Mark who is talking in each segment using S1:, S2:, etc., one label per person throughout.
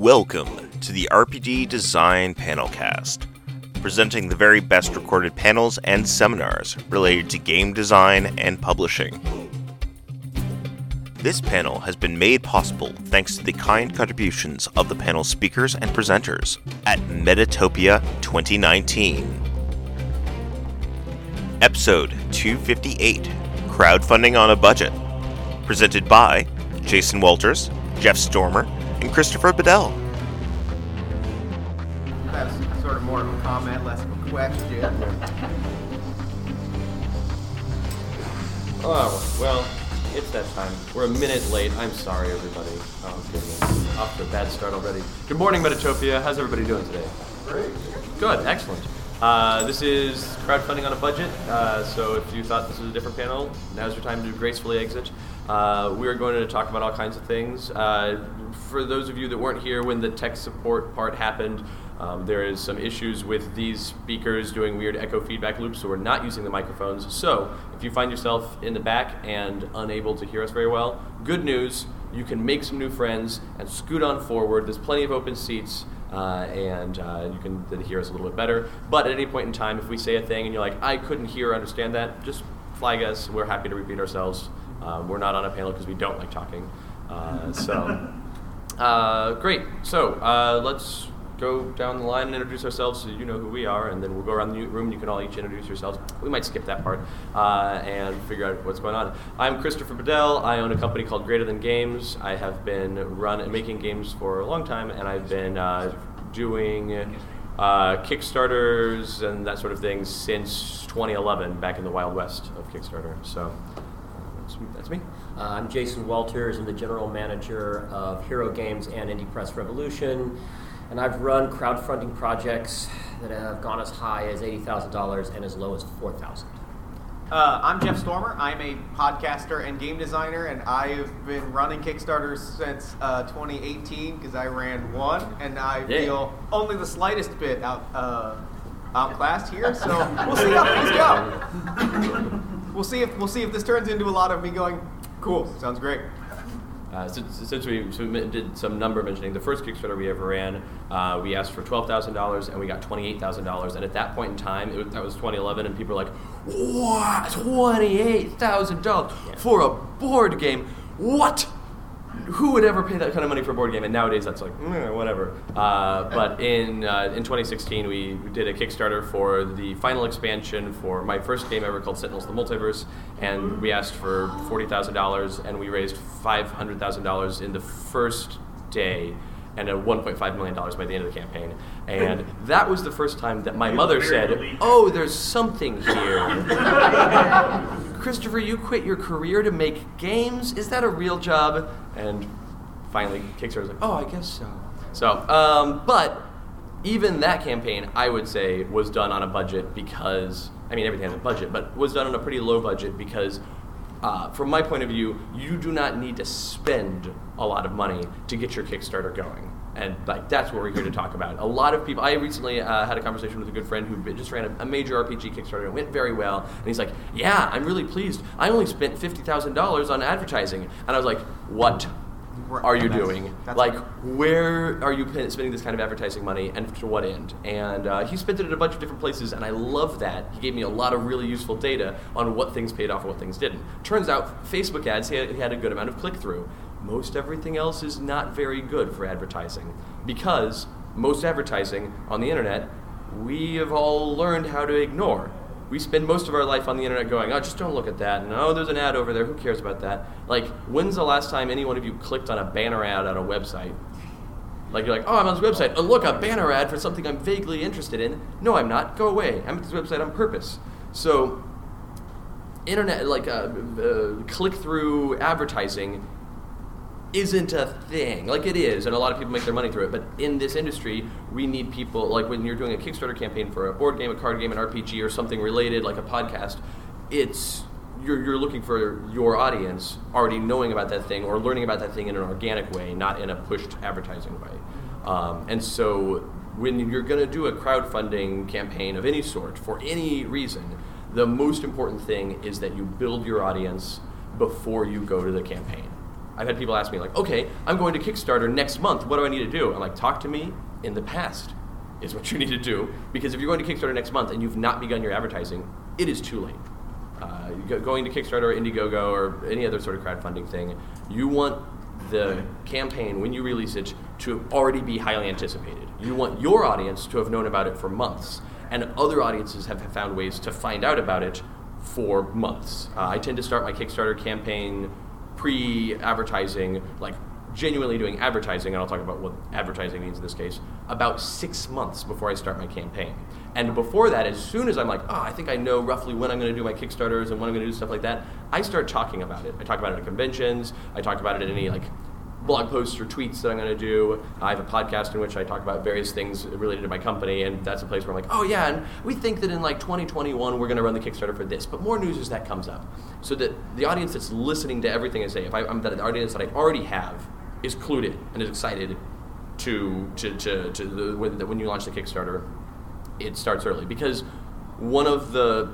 S1: Welcome to the RPG Design Panelcast, presenting the very best recorded panels and seminars related to game design and publishing. This panel has been made possible thanks to the kind contributions of the panel speakers and presenters at Metatopia 2019. Episode 258 Crowdfunding on a Budget, presented by Jason Walters, Jeff Stormer, and Christopher Badell.
S2: That's sort of more of a comment, less of a question.
S3: Oh, well, it's that time. We're a minute late. I'm sorry, everybody. Oh, goodness. Off to a bad start already. Good morning, Metatopia. How's everybody doing today? Great. Good, excellent. Uh, this is crowdfunding on a budget, uh, so if you thought this was a different panel, now's your time to gracefully exit. Uh, we are going to talk about all kinds of things. Uh, for those of you that weren't here when the tech support part happened, um, there is some issues with these speakers doing weird echo feedback loops, so we're not using the microphones. So if you find yourself in the back and unable to hear us very well, good news, you can make some new friends and scoot on forward. There's plenty of open seats. Uh, and uh, you can hear us a little bit better. But at any point in time, if we say a thing and you're like, I couldn't hear or understand that, just flag us. We're happy to repeat ourselves. Um, we're not on a panel because we don't like talking. Uh, so, uh, great. So, uh, let's go down the line and introduce ourselves so you know who we are, and then we'll go around the room and you can all each introduce yourselves. We might skip that part uh, and figure out what's going on. I'm Christopher Badell. I own a company called Greater Than Games. I have been run making games for a long time, and I've been uh, doing uh, Kickstarters and that sort of thing since 2011, back in the Wild West of Kickstarter. So that's, me.
S4: Uh, I'm Jason Walters. I'm the general manager of Hero Games and Indie Press Revolution. And I've run crowdfunding projects that have gone as high as $80,000 and as low as 4000
S2: Uh, I'm Jeff Stormer. I'm a podcaster and game designer, and I've been running Kickstarters since uh, 2018 because I ran one, and I
S4: Yeah.
S2: feel only the slightest bit out uh, outclassed here. So we'll see how things go. we'll see if we'll see if this turns into a lot of me going, "Cool, sounds great."
S3: Uh, since, since we, did some number mentioning, the first Kickstarter we ever ran, uh, we asked for twelve thousand dollars and we got twenty eight thousand dollars. And at that point in time, it was, that was twenty eleven, and people were like, "What? Twenty eight thousand dollars for a board game? What? Who would ever pay that kind of money for a board game?" And nowadays, that's like "Mm, whatever. Uh, but in uh, in 2016, we did a Kickstarter for the final expansion for my first game ever called Sentinels of the Multiverse, and we asked for forty thousand dollars, and we raised five hundred thousand dollars in the first day. And a 1.5 million dollars by the end of the campaign, and that was the first time that my mother said, "Oh, there's something here." Christopher, you quit your career to make games? Is that a real job? And finally, Kickstarter was like, oh, I guess so. So, um, but even that campaign, I would say, was done on a budget because, I mean, everything has a budget, but was done on a pretty low budget because, uh, from my point of view, you do not need to spend a lot of money to get your Kickstarter going. And like that's what we're here to talk about. A lot of people. I recently uh, had a conversation with a good friend who just ran a, a major RPG Kickstarter and it went very well. And he's like, "Yeah, I'm really pleased. I only spent fifty thousand dollars on advertising." And I was like, "What are you
S2: That's-
S3: doing?
S2: that's-
S3: Like, where are you p- spending this kind of advertising money, and to what end?" And uh, he spent it at a bunch of different places, and I love that. He gave me a lot of really useful data on what things paid off and what things didn't. Turns out, Facebook ads he had, he had a good amount of click through. Most everything else is not very good for advertising because most advertising on the internet we have all learned how to ignore. We spend most of our life on the internet going, oh, just don't look at that. And oh, there's an ad over there. Who cares about that? Like, when's the last time any one of you clicked on a banner ad on a website? Like, you're like, oh, I'm on this website. Oh, look, a banner ad for something I'm vaguely interested in. No, I'm not. Go away. I'm at this website on purpose. So, internet, like, uh, uh, click through advertising isn't a thing. Like it is, and a lot of people make their money through it. But in this industry, we need people. Like when you're doing a Kickstarter campaign for a board game, a card game, an RPG, or something related, like a podcast, it's you're, you're looking for your audience already knowing about that thing or learning about that thing in an organic way, not in a pushed advertising way. Um, and so when you're going to do a crowdfunding campaign of any sort for any reason, the most important thing is that you build your audience before you go to the campaign. I've had people ask me like, okay, I'm going to Kickstarter next month. What do I need to do? I'm like, talk to me in the past is what you need to do because if you're going to Kickstarter next month and you've not begun your advertising, it is too late. Uh, going to Kickstarter or Indiegogo or any other sort of crowdfunding thing, you want the campaign when you release it to already be highly anticipated. You want your audience to have known about it for months, and other audiences have found ways to find out about it for months. Uh, I tend to start my Kickstarter campaign pre-advertising, like genuinely doing advertising, and I'll talk about what advertising means in this case, about six months before I start my campaign. And before that, as soon as I'm like, oh, I think I know roughly when I'm going to do my Kickstarters and when I'm going to do stuff like that, I start talking about it. I talk about it at conventions. I talk about it at any like blog posts or tweets that I'm going to do. I have a podcast in which I talk about various things related to my company, and that's a place where I'm like, oh yeah, and we think that in like 2021 we're going to run the Kickstarter for this. But more news as that comes up, so that the audience that's listening to everything I say, if I, I'm the audience that I already have, is clued in and is excited to to to, to the, when you launch the Kickstarter, it starts early because one of the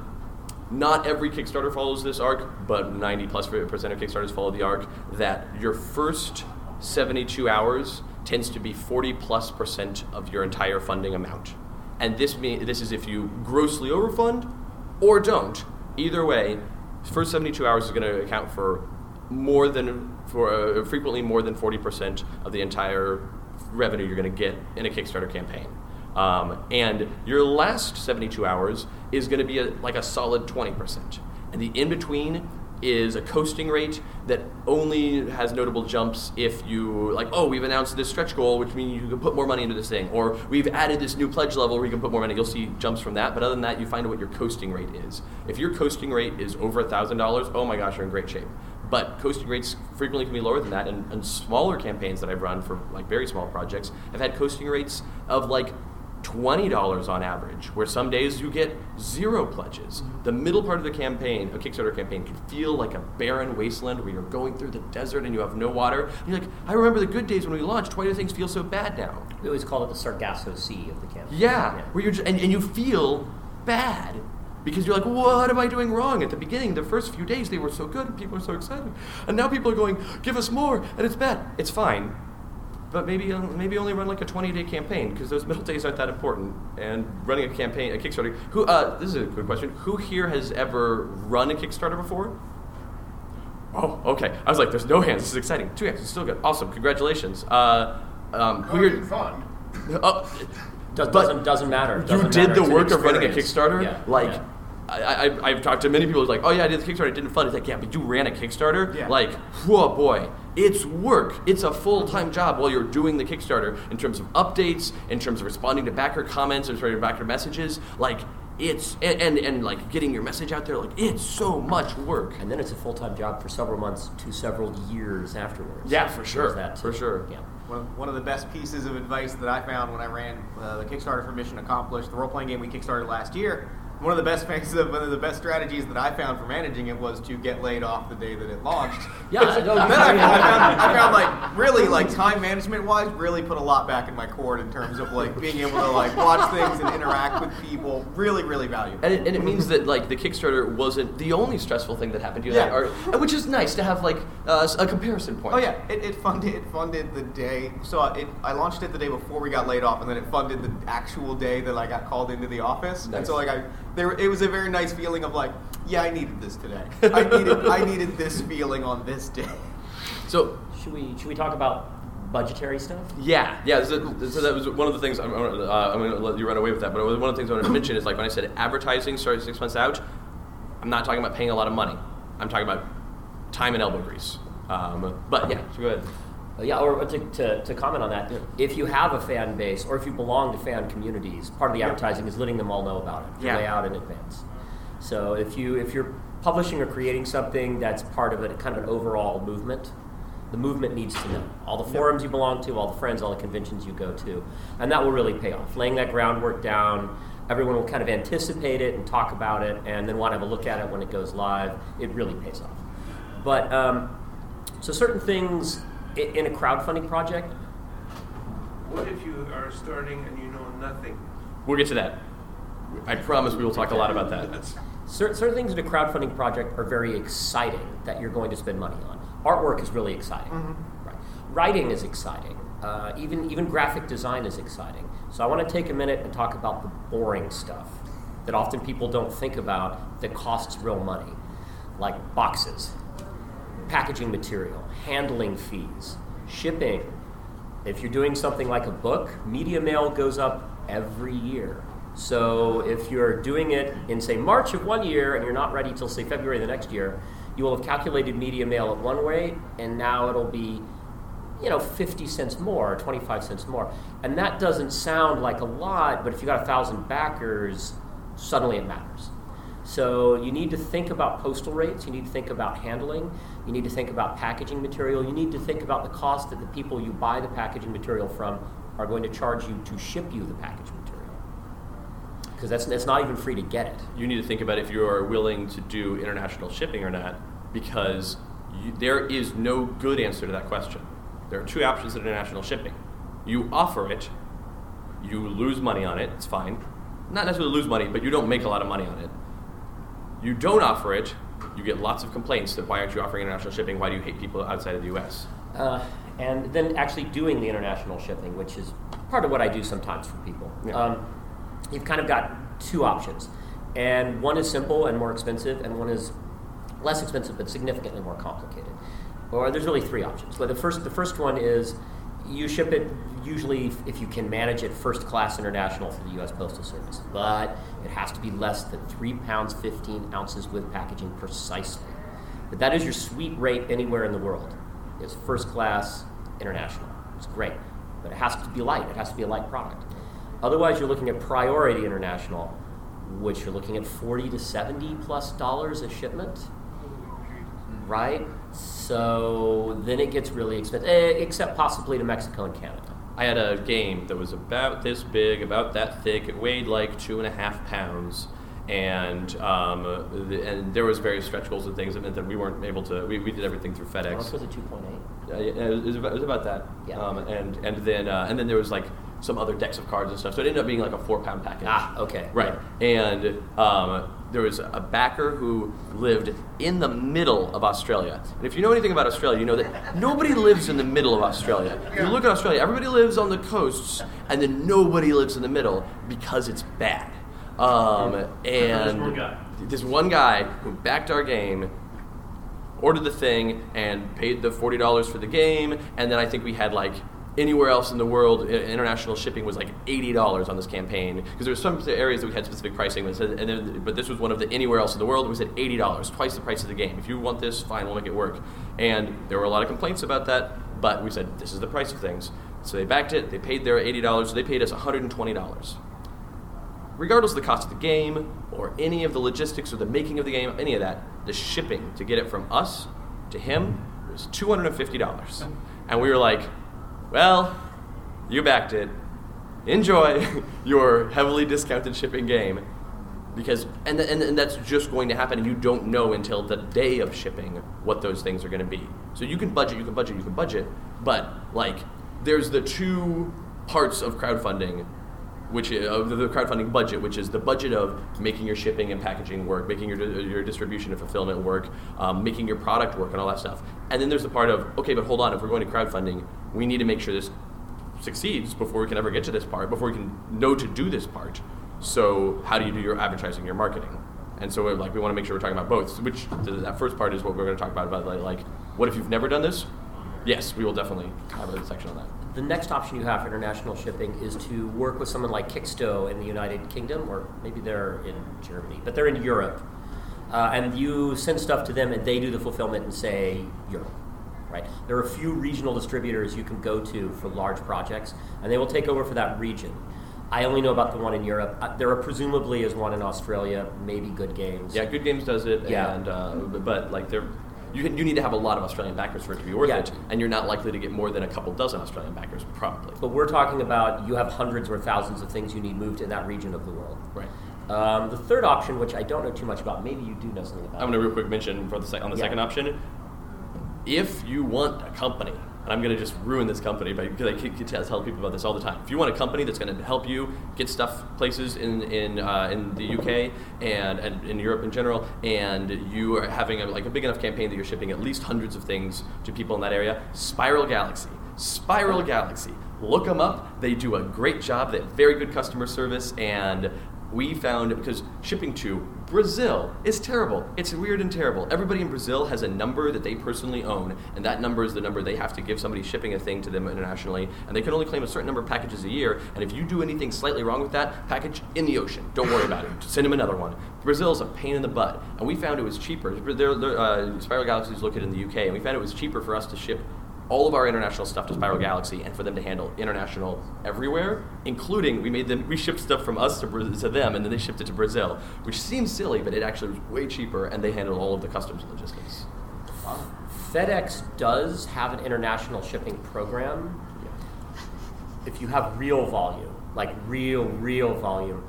S3: not every Kickstarter follows this arc, but 90 plus percent of Kickstarters follow the arc that your first 72 hours tends to be 40 plus percent of your entire funding amount. And this mean, this is if you grossly overfund or don't. Either way, first 72 hours is going to account for more than for uh, frequently more than 40% of the entire revenue you're going to get in a Kickstarter campaign. Um, and your last 72 hours is going to be a, like a solid 20%. And the in between is a coasting rate that only has notable jumps if you like oh we've announced this stretch goal which means you can put more money into this thing. Or we've added this new pledge level where you can put more money. You'll see jumps from that. But other than that you find out what your coasting rate is. If your coasting rate is over $1000 oh my gosh you're in great shape. But coasting rates frequently can be lower than that. And, and smaller campaigns that i've run for like very small projects have had coasting rates of like $20 on average, where some days you get zero pledges. Mm-hmm. The middle part of the campaign, a Kickstarter campaign, can feel like a barren wasteland where you're going through the desert and you have no water. And you're like, I remember the good days when we launched. Why do things feel so bad now?
S4: We always call it the Sargasso Sea of the campaign.
S3: Yeah, where you're just, and, and you feel bad because you're like, what am I doing wrong? At the beginning, the first few days, they were so good and people are so excited. And now people are going, give us more, and it's bad. It's fine but maybe maybe only run like a 20 day campaign because those middle days aren't that important. And running a campaign, a Kickstarter. Who? Uh, this is a good question. Who here has ever run a Kickstarter before? Oh, okay. I was like, there's no hands. This is exciting. Two hands. It's still good. Awesome. Congratulations. Uh, um, who here?
S5: fun.
S3: Oh,
S4: Does,
S3: but
S4: doesn't doesn't matter.
S3: you
S4: Doesn't
S3: did
S4: matter.
S3: the
S4: It's
S3: work of running a. Kickstarter.
S4: Yeah,
S3: Like,
S4: yeah.
S3: I, I, I've talked to many people who's like, oh yeah, I did the Kickstarter, it didn't fun. It's like, yeah, but you ran a Kickstarter.
S2: Yeah.
S3: Like, whoa, boy, it's work. It's a full time job while you're doing the Kickstarter in terms of updates, in terms of responding to backer comments, in terms of backer messages. Like, it's and, and and like getting your message out there. Like, it's so much work.
S4: And then it's a full time job for several months to several years afterwards.
S3: Yeah, for sure.
S4: That
S3: For sure.
S4: Yeah.
S2: One of, one of the best pieces of advice that I found when I ran uh, the Kickstarter for Mission Accomplished, the role playing game we kickstarted last year. One of the best of one of the best strategies that I found for managing it was to get laid off the day that it launched.
S4: Yeah, no,
S2: then I,
S4: I
S2: found, I found like really like time management wise, really put a lot back in my cord in terms of like being able to like watch things and interact with people. Really, really valuable.
S3: And it, and it means that like the Kickstarter wasn't the only stressful thing that happened to you,
S2: Yeah.
S3: that, or, which is nice to have like uh, a comparison point.
S2: Oh yeah, it, it funded it funded the day. So it, I launched it the day before we got laid off, and then it funded the actual day that I got called into the office. And
S3: Nice.
S2: so like I, there it was a very nice feeling of like, yeah, I needed this today. I needed I needed this feeling on this day.
S3: So
S4: Should we should we talk about budgetary stuff?
S3: Yeah, yeah. So, so that was one of the things. I'm, uh, I'm going to let you run away with that. But one of the things I want to mention is like when I said advertising started six months out, I'm not talking about paying a lot of money. I'm talking about time and elbow grease. Um, but yeah, so go ahead.
S4: Uh, Yeah, or to, to, to comment on that, if you have a fan base or if you belong to fan communities, part of the advertising is letting them all know about it,
S3: Yeah.
S4: lay out in advance. So if you if you're publishing or creating something that's part of a kind of an overall movement, the movement needs to know all the forums you belong to, all the friends, all the conventions you go to, and that will really pay off. Laying that groundwork down, everyone will kind of anticipate it and talk about it, and then want to have a look at it when it goes live. It really pays off. But um, so certain things in a crowdfunding project,
S5: What if you are starting and you know nothing?
S3: We'll get to that. I promise we will talk a lot about that.
S5: That's,
S4: Cer- certain things in a crowdfunding project are very exciting that you're going to spend money on. Artwork is really exciting. Right. Writing is exciting. Uh, even even graphic design is exciting. So I want to take a minute and talk about the boring stuff that often people don't think about that costs real money, like boxes, packaging material, handling fees, shipping. If you're doing something like a book, media mail goes up every year. So if you're doing it in, say, March of one year and you're not ready till, say, February the next year, you will have calculated media mail at one rate, and now it'll be, you know, 50 cents more, 25 cents more. And that doesn't sound like a lot, but if you got a thousand backers, suddenly it matters. So you need to think about postal rates, you need to think about handling, you need to think about packaging material, you need to think about the cost that the people you buy the packaging material from are going to charge you to ship you the packaging material. Because that's, that's not even free to get it.
S3: You need to think about if you are willing to do international shipping or not, because you, there is no good answer to that question. There are two options in international shipping. You offer it, you lose money on it, it's fine. Not necessarily lose money, but you don't make a lot of money on it. You don't offer it, you get lots of complaints that why aren't you offering international shipping? Why do you hate people outside of the US?
S4: Uh, and then actually doing the international shipping, which is part of what I do sometimes for people.
S3: Yeah.
S4: Um, you've kind of got two options, and one is simple and more expensive, and one is less expensive but significantly more complicated. Or there's really three options. But the first, the first one is you ship it usually if you can manage it first class international for the U.S. Postal Service, but it has to be less than three pounds 15 ounces with packaging precisely. But that is your sweet rate anywhere in the world. It's first class international. It's great, but it has to be light. It has to be a light product. Otherwise, you're looking at priority international, which you're looking at 40 to 70 plus dollars a shipment, right? So then it gets really expensive, eh, except possibly to Mexico and Canada.
S3: I had a game that was about this big, about that thick. It weighed like two and a half pounds, and um, the, and there was various stretch goals and things that meant that we weren't able to. We, we did everything through
S4: How much
S3: FedEx.
S4: was it 2.8?
S3: Uh, yeah, it, was about, it was about that.
S4: Yeah.
S3: Um, and and then uh, and then there was like some other decks of cards and stuff. So it ended up being like a four pound package.
S4: Ah, okay.
S3: Right. And um, there was a backer who lived in the middle of Australia. And if you know anything about Australia, you know that nobody lives in the middle of Australia. If you look at Australia, everybody lives on the coasts, and then nobody lives in the middle because it's bad. Um, and this one guy who backed our game ordered the thing and paid the forty dollars for the game, and then I think we had like anywhere else in the world, international shipping was like eighty dollars on this campaign because there were some areas that we had specific pricing, said- and then, but this was one of the anywhere else in the world. Was at eighty dollars, twice the price of the game. If you want this, fine, we'll make it work. And there were a lot of complaints about that, but we said this is the price of things. So they backed it. They paid their eighty dollars. So they paid us one hundred and twenty dollars regardless of the cost of the game or any of the logistics or the making of the game, any of that, the shipping to get it from us to him was two hundred and fifty dollars, and we were like, "Well, you backed it. Enjoy your heavily discounted shipping game." Because and, and and that's just going to happen, and you don't know until the day of shipping what those things are going to be. So you can budget, you can budget, you can budget, but like there's the two parts of crowdfunding which is, the crowdfunding budget, which is the budget of making your shipping and packaging work, making your, your distribution and fulfillment work, um, making your product work, and all that stuff. And then there's the part of okay, but hold on, if we're going to crowdfunding, we need to make sure this succeeds before we can ever get to this part, before we can know to do this part. So how do you do your advertising, your marketing? And so like we want to make sure we're talking about both. Which that first part is what we're going to talk about about like what if you've never done this? Yes, we will definitely have a section on that.
S4: The next option you have for international shipping is to work with someone like Kicksto in the United Kingdom, or maybe they're in Germany, but they're in Europe. Uh, and you send stuff to them, and they do the fulfillment in, say, Europe. Right? There are a few regional distributors you can go to for large projects, and they will take over for that region. I only know about the one in Europe. Uh, there are presumably is one in Australia, maybe Good Games.
S3: Yeah, Good Games does it,
S4: Yeah.
S3: and uh, but like they're. You, you need to have a lot of Australian backers for it to be worth
S4: Yeah.
S3: it, and you're not likely to get more than a couple dozen Australian backers, probably.
S4: But we're talking about you have hundreds or thousands of things you need moved in that region of the world.
S3: Right.
S4: Um, the third option, which I don't know too much about, maybe you do know something about.
S3: I'm going to real quick mention for the sec- on the
S4: Yeah.
S3: second option. if you want a company, and I'm going to just ruin this company by, because I keep keep tell people about this all the time. If you want a company that's going to help you get stuff places in in, uh, in the UK and, and in Europe in general, and you are having a, like a big enough campaign that you're shipping at least hundreds of things to people in that area, Spiral Galaxy. Spiral Galaxy. Look them up. They do a great job. They have very good customer service, and we found because shipping to Brazil is terrible. It's weird and terrible. Everybody in Brazil has a number that they personally own, and that number is the number they have to give somebody shipping a thing to them internationally, and they can only claim a certain number of packages a year. And if you do anything slightly wrong with that package in the ocean, don't worry about it. Send them another one. Brazil's a pain in the butt, and we found it was cheaper. They're, they're, uh, Spiral Galaxy is located in the UK, and we found it was cheaper for us to ship all of our international stuff to Spiral Galaxy and for them to handle international everywhere, including we made them we shipped stuff from us to, to them and then they shipped it to Brazil, which seems silly, but it actually was way cheaper and they handled all of the customs logistics. Wow.
S4: FedEx does have an international shipping program. If you have real volume, like real, real volume,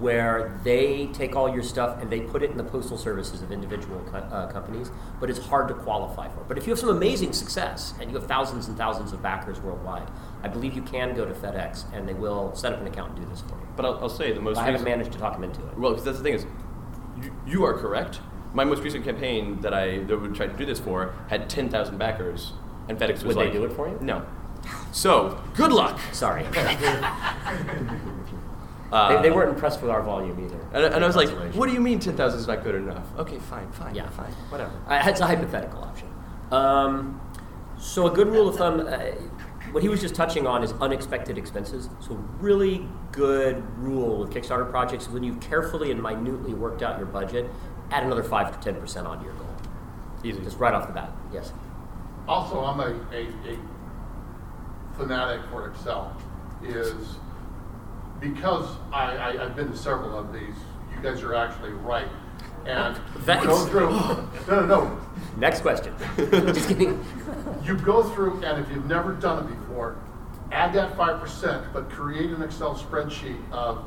S4: where they take all your stuff and they put it in the postal services of individual co- uh, companies, but it's hard to qualify for. But if you have some amazing success and you have thousands and thousands of backers worldwide, I believe you can go to FedEx and they will set up an account and do this for you.
S3: But I'll, I'll say the most
S4: I haven't managed to talk them into it.
S3: Well, because that's the thing is, you, you are correct. My most recent campaign that I that would try to do this for had ten thousand backers, and FedEx was
S4: Would they
S3: like,
S4: do it for you?
S3: No. So good luck.
S4: Sorry.
S3: Uh,
S4: they, they weren't impressed with our volume either.
S3: And, and I was like, "What do you mean ten thousand is not good enough?" Okay, fine, fine,
S4: Yeah.
S3: fine, whatever.
S4: Uh, it's a hypothetical option. Um, so a good rule of thumb, uh, what he was just touching on is unexpected expenses. So really good rule with Kickstarter projects is when you've carefully and minutely worked out your budget, add another five to ten percent onto your goal.
S3: Easy.
S4: Just right off the bat. Yes.
S6: Also, I'm a, a, a fanatic for Excel, is because I, I, I've been to several of these, you guys are actually right. And oh, you
S4: Thanks.
S6: go through, no, no, no,
S4: Next question. just kidding.
S6: you go through, and if you've never done it before, add that five percent, but create an Excel spreadsheet of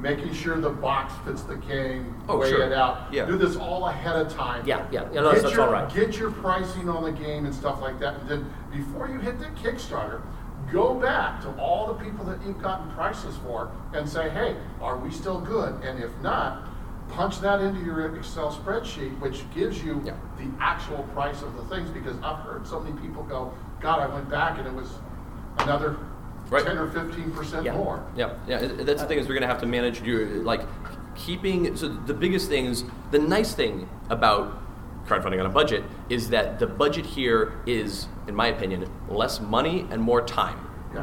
S6: making sure the box fits the game,
S3: Oh,
S6: weigh
S3: sure.
S6: it out.
S3: Yeah.
S6: Do this all ahead of time.
S4: Yeah, yeah. Yeah, no,
S6: Get
S4: that's
S6: your-
S4: all right.
S6: Get your pricing on the game and stuff like that, and then before you hit the Kickstarter, go back to all the people that you've gotten prices for and say, hey, are we still good? And if not, punch that into your Excel spreadsheet, which gives you
S3: Yeah.
S6: the actual price of the things, because I've heard so many people go, God, I went back and it was another
S3: Right.
S6: ten or fifteen percent
S4: Yeah.
S6: more.
S3: Yeah, yeah. That's the thing is we're gonna have to manage your like keeping. So the biggest things, the nice thing about crowdfunding on a budget is that the budget here is, in my opinion, less money and more time.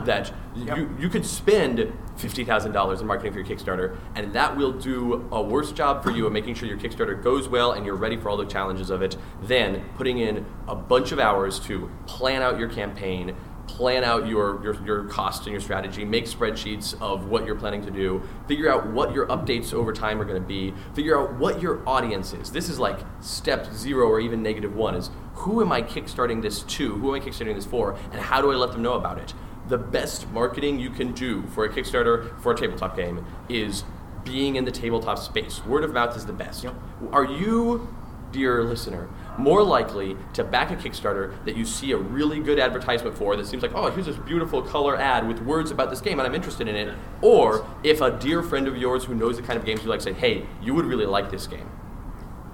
S3: That you you could spend fifty thousand dollars in marketing for your Kickstarter, and that will do a worse job for you of making sure your Kickstarter goes well and you're ready for all the challenges of it than putting in a bunch of hours to plan out your campaign, plan out your, your, your cost and your strategy, make spreadsheets of what you're planning to do, figure out what your updates over time are going to be, figure out what your audience is. This is like step zero or even negative one is who am I kickstarting this to? Who am I kickstarting this for? And how do I let them know about it? The best marketing you can do for a Kickstarter for a tabletop game is being in the tabletop space. Word of mouth is the best. Are you dear listener, more likely to back a Kickstarter that you see a really good advertisement for that seems like, oh, here's this beautiful color ad with words about this game and I'm interested in it, or if a dear friend of yours who knows the kind of games you like say, hey, you would really like this game.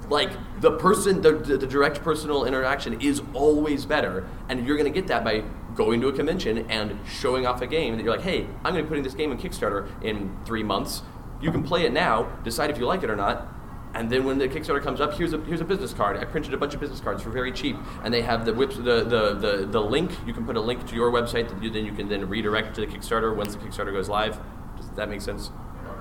S3: Like the person, the, the, the direct personal interaction is always better, and you're going to get that by going to a convention and showing off a game that you're like, hey, I'm going to be putting this game in Kickstarter in three months. You can play it now, decide if you like it or not, and then when the Kickstarter comes up, here's a here's a business card. I printed a bunch of business cards for very cheap, and they have the the, the, the, the link. You can put a link to your website that you then you can then redirect to the Kickstarter once the Kickstarter goes live. Does that make sense?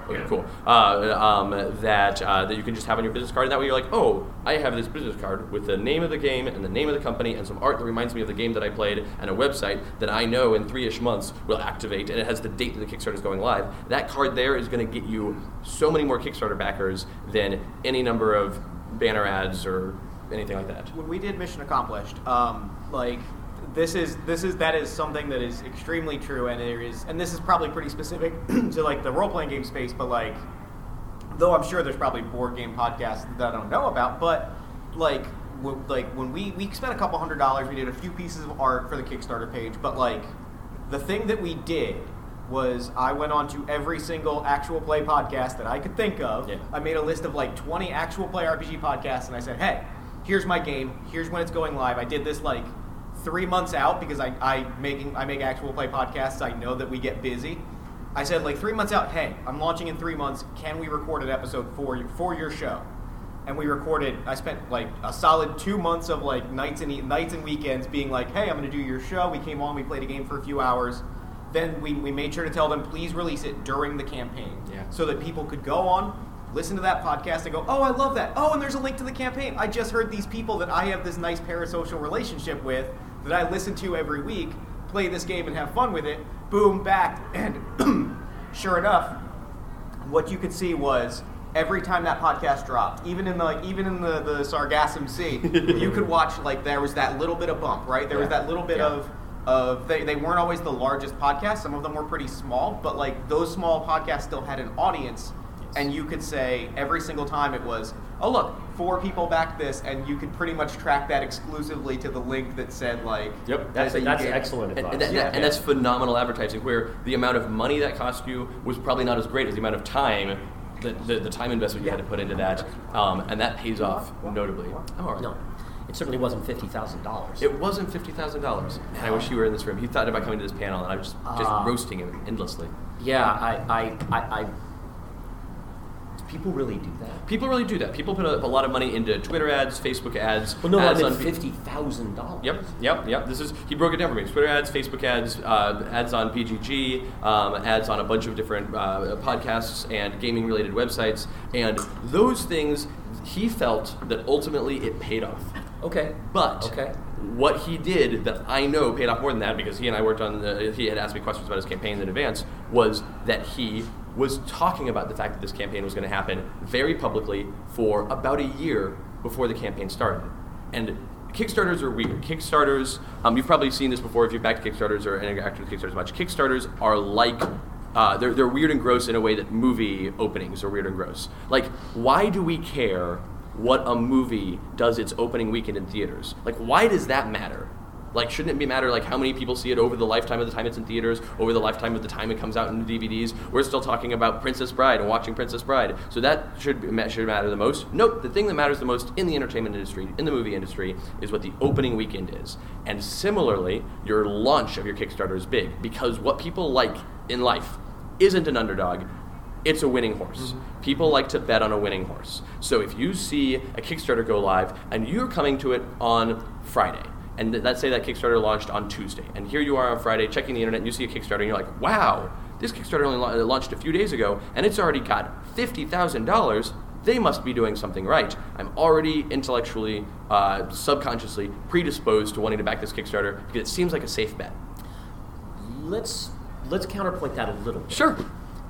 S3: Okay, cool. Uh, um, that uh, that you can just have on your business card, and that way you're like, oh, I have this business card with the name of the game and the name of the company and some art that reminds me of the game that I played, and a website that I know in three-ish months will activate, and it has the date that the Kickstarter is going live. That card there is going to get you so many more Kickstarter backers than any number of banner ads or anything like that.
S2: when we did Mission Accomplished, um, like this is this is that is something that is extremely true, and there is, and this is probably pretty specific to like the role playing game space, but like, though I'm sure there's probably board game podcasts that I don't know about, but like w- like when we we spent a couple hundred dollars, we did a few pieces of art for the Kickstarter page, but like the thing that we did was I went on to every single actual play podcast that I could think of.
S3: Yeah.
S2: I made a list of like 20 actual play RPG podcasts, and I said, hey, here's my game. Here's when it's going live. I did this like three months out because I, I making I make actual play podcasts. I know that we get busy. I said like three months out. Hey, I'm launching in three months. Can we record an episode for your, for your show? And we recorded. I spent like a solid two months of like nights and nights and weekends being like, hey, I'm going to do your show. We came on. We played a game for a few hours. Then we, we made sure to tell them please release it during the campaign,
S3: Yeah.
S2: so that people could go on, listen to that podcast, and go, oh, I love that. Oh, and there's a link to the campaign. I just heard these people that I have this nice parasocial relationship with that I listen to every week play this game and have fun with it. Boom, back, and sure enough, what you could see was every time that podcast dropped, even in the like, even in the the sargassum sea, you could watch like there was that little bit of bump, right? There was that little bit
S3: Yeah.
S2: of of they, they weren't always the largest podcasts. Some of them were pretty small, but like those small podcasts still had an audience. And you could say every single time it was, oh look, four people backed this, and you could pretty much track that exclusively to the link that said like,
S3: Yep.
S4: That's,
S2: that you
S4: that's excellent
S3: And,
S4: advice.
S3: and, that-
S2: Yeah.
S3: and that's phenomenal advertising where the amount of money that cost you was probably not as great as the amount of time, the, the, the time investment you had to put into that. Um, and that pays off notably. Oh, all right.
S4: no, it certainly wasn't fifty thousand dollars.
S3: It wasn't fifty thousand dollars. And I wish you were in this room. He thought about coming to this panel, and I was just, just
S4: Ah.
S3: roasting him endlessly.
S4: Yeah, I, I, I, I. People really do that?
S3: People really do that. People put a, a lot of money into Twitter ads, Facebook ads.
S4: Well, no, I
S3: ads
S4: meant
S3: on-
S4: fifty thousand dollars.
S3: Yep, yep, yep. This is he broke it down for me. Twitter ads, Facebook ads, uh, ads on BGG, um, ads on a bunch of different uh, podcasts and gaming-related websites, and those things he felt that ultimately it paid off.
S4: Okay.
S3: But
S4: Okay.
S3: what he did that I know paid off more than that because he and I worked on the, he had asked me questions about his campaign in advance was that he was talking about the fact that this campaign was going to happen very publicly for about a year before the campaign started. And Kickstarters are weird. Kickstarters, um, you've probably seen this before if you've backed Kickstarters or interacted with Kickstarters much. Kickstarters are like uh, they're, they're weird and gross in a way that movie openings are weird and gross. Like, why do we care what a movie does its opening weekend in theaters? Like, why does that matter? Like, shouldn't it be matter like how many people see it over the lifetime of the time it's in theaters, over the lifetime of the time it comes out in DVDs? We're still talking about Princess Bride and watching Princess Bride, so that should be- should matter the most. Nope, the thing that matters the most in the entertainment industry, in the movie industry, is what the opening weekend is. And similarly, your launch of your Kickstarter is big because what people like in life isn't an underdog, it's a winning horse. Mm-hmm. People like to bet on a winning horse. So if you see a Kickstarter go live and you're coming to it on Friday, and th- let's say that Kickstarter launched on Tuesday, and here you are on Friday checking the internet and you see a Kickstarter and you're like, wow, this Kickstarter only la- launched a few days ago and it's already got $50,000. They must be doing something right. I'm already intellectually, uh, subconsciously predisposed to wanting to back this Kickstarter because it seems like a safe bet.
S4: Let's let's counterpoint that a little bit.
S3: Sure.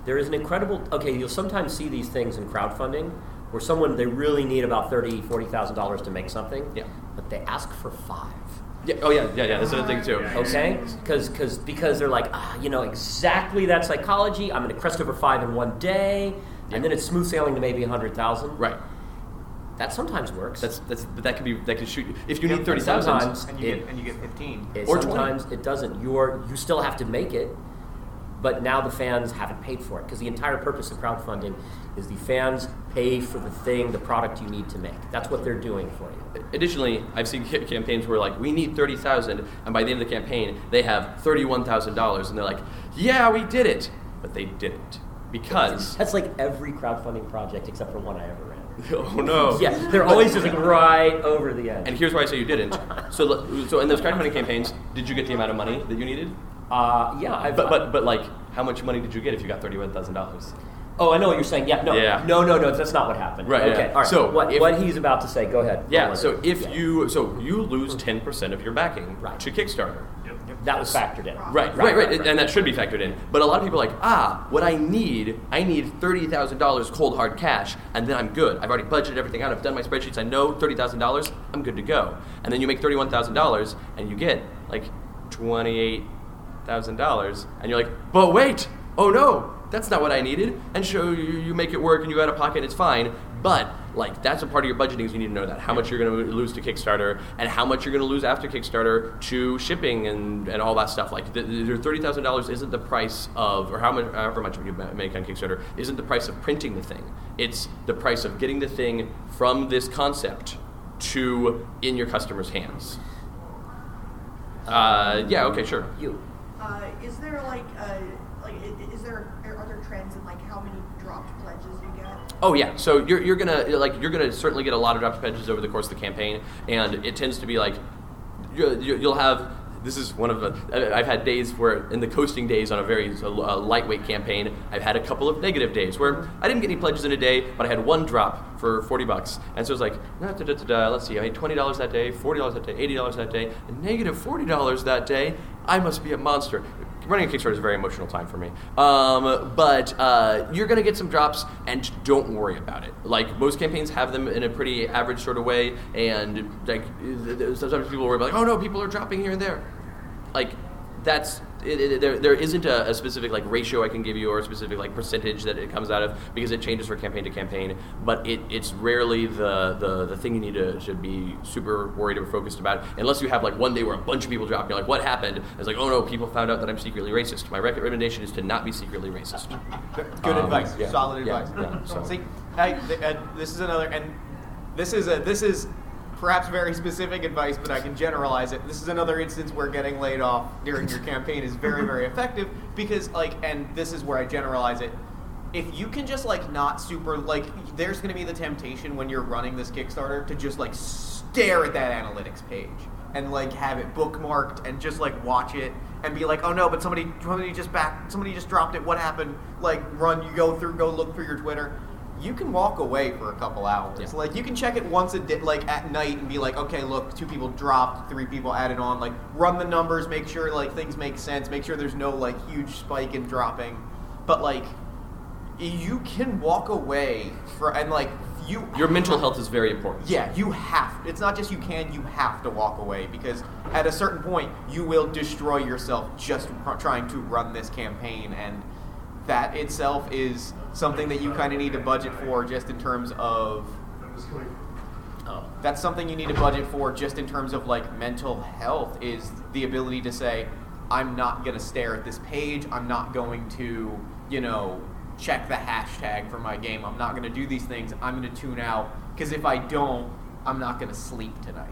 S4: There is an incredible. Okay, you'll sometimes see these things in crowdfunding where someone they really need about thirty, forty thousand dollars to make something.
S3: Yeah.
S4: But they ask for five.
S3: Yeah. Oh yeah. Yeah. Yeah. That's another thing too.
S4: Okay, because because because they're like ah, you know exactly that psychology. I'm going to crest over five in one day,
S3: Yeah.
S4: and then it's smooth sailing to maybe a hundred thousand.
S3: Right.
S4: That sometimes works.
S3: That's that's but that could be that could shoot you if you
S2: Yep,
S3: need thirty
S4: and sometimes-
S2: and you
S4: It-
S2: get and you get 15.
S4: It-
S3: Or 20.
S4: sometimes it doesn't. You're you still have to make it, but now the fans haven't paid for it because the entire purpose of crowdfunding is the fans pay for the thing, the product you need to make. That's what they're doing for you.
S3: Additionally, I've seen campaigns where like we need thirty thousand, and by the end of the campaign they have thirty-one thousand dollars, and they're like, "Yeah, we did it," but they didn't because
S4: That's like every crowdfunding project except for one I ever ran.
S3: oh no,
S4: Yeah, they're always just like right over the edge.
S3: And here's why I say you didn't. So so in those crowdfunding campaigns, did you get the amount of money that you needed?
S4: Uh, yeah, I've,
S3: But but but like, how much money did you get if you got thirty-one thousand dollars?
S4: oh, I know what you're saying. Yeah, no,
S3: Yeah.
S4: no, no, no, that's not what happened.
S3: Right,
S4: Okay,
S3: yeah.
S4: all right.
S3: So,
S4: what,
S3: if-
S4: what he's about to say, go ahead.
S3: Yeah. So
S4: let
S3: if
S4: yeah.
S3: you so you lose ten percent of your backing
S4: Right.
S3: to Kickstarter.
S4: that was factored in.
S3: Right, right, right, and that should be factored in. But a lot of people are like, ah, what I need, I need thirty thousand dollars cold hard cash, and then I'm good. I've already budgeted everything out. I've done my spreadsheets. I know thirty thousand dollars. I'm good to go. And then you make thirty-one thousand dollars, and you get like twenty-eight thousand dollars, and you're like, but wait, oh no, that's not what I needed. And so you, you make it work, and you go out of pocket, it's fine. But Like that's a part of your budgeting. Is you need to know that how much you're going to lose to Kickstarter and how much you're going to lose after Kickstarter to shipping and, and all that stuff. Like the, the thirty thousand dollars isn't the price of or how much however much you make on Kickstarter isn't the price of printing the thing. It's the price of getting the thing from this concept to in your customer's hands. Uh, yeah. Okay. Sure.
S4: You.
S7: Uh, is there like, uh, like, is there are there trends in like how many dropped pledges you get?
S3: Oh yeah, so you're, you're gonna like you're gonna certainly get a lot of dropped pledges over the course of the campaign, and it tends to be like you, you- you'll have. This is one of the. I've had days where in the coasting days on a very uh, lightweight campaign, I've had a couple of negative days where I didn't get any pledges in a day, but I had one drop for forty bucks, and so it's like da, da, da, let's see, I made twenty dollars that day, forty dollars that day, eighty dollars that day, and negative forty dollars that day. I must be a monster running a Kickstarter is a very emotional time for me. Um, but uh, you're gonna get some drops, and don't worry about it. Like most campaigns have them in a pretty average sort of way, and like sometimes people worry about like, oh no, people are dropping here and there. Like that's it, it, there, there isn't a, a specific like ratio I can give you or a specific like percentage that it comes out of because it changes from campaign to campaign. But it, it's rarely the, the, the thing you need to, to be super worried or focused about unless you have like one day where a bunch of people drop and you're like, what happened? It's like, oh no, people found out that I'm secretly racist. My recommendation is to not be secretly racist.
S2: Good
S3: Um,
S2: advice.
S3: yeah,
S2: Solid
S3: yeah,
S2: advice.
S3: yeah, so-
S2: See, I, th- this is another, and this is a this is perhaps very specific advice, but I can generalize it. This is another instance where getting laid off during your campaign is very very effective because like, and this is where I generalize it. If you can just like not super like, there's going to be the temptation when you're running this Kickstarter to just like stare at that analytics page and like have it bookmarked and just like watch it and be like, oh no, but somebody somebody just back somebody just dropped it. What happened? Like run, you go through, go look through your Twitter. You can walk away for a couple hours.
S3: Yeah.
S2: Like you can check it once a day, like at night, and be like, okay, look, two people dropped, three people added on. Like run the numbers, make sure like things make sense, make sure there's no like huge spike in dropping. But like, you can walk away for and like you
S3: Your mental health is very important.
S2: yeah, you have. It's not just you can, you have to walk away because at a certain point you will destroy yourself just pr- trying to run this campaign and that itself is something that you kind of need to budget for just in terms of
S4: Oh.
S2: that's something you need to budget for just in terms of like mental health is the ability to say i'm not going to stare at this page i'm not going to you know check the hashtag for my game i'm not going to do these things i'm going to tune out because if i don't i'm not going to sleep tonight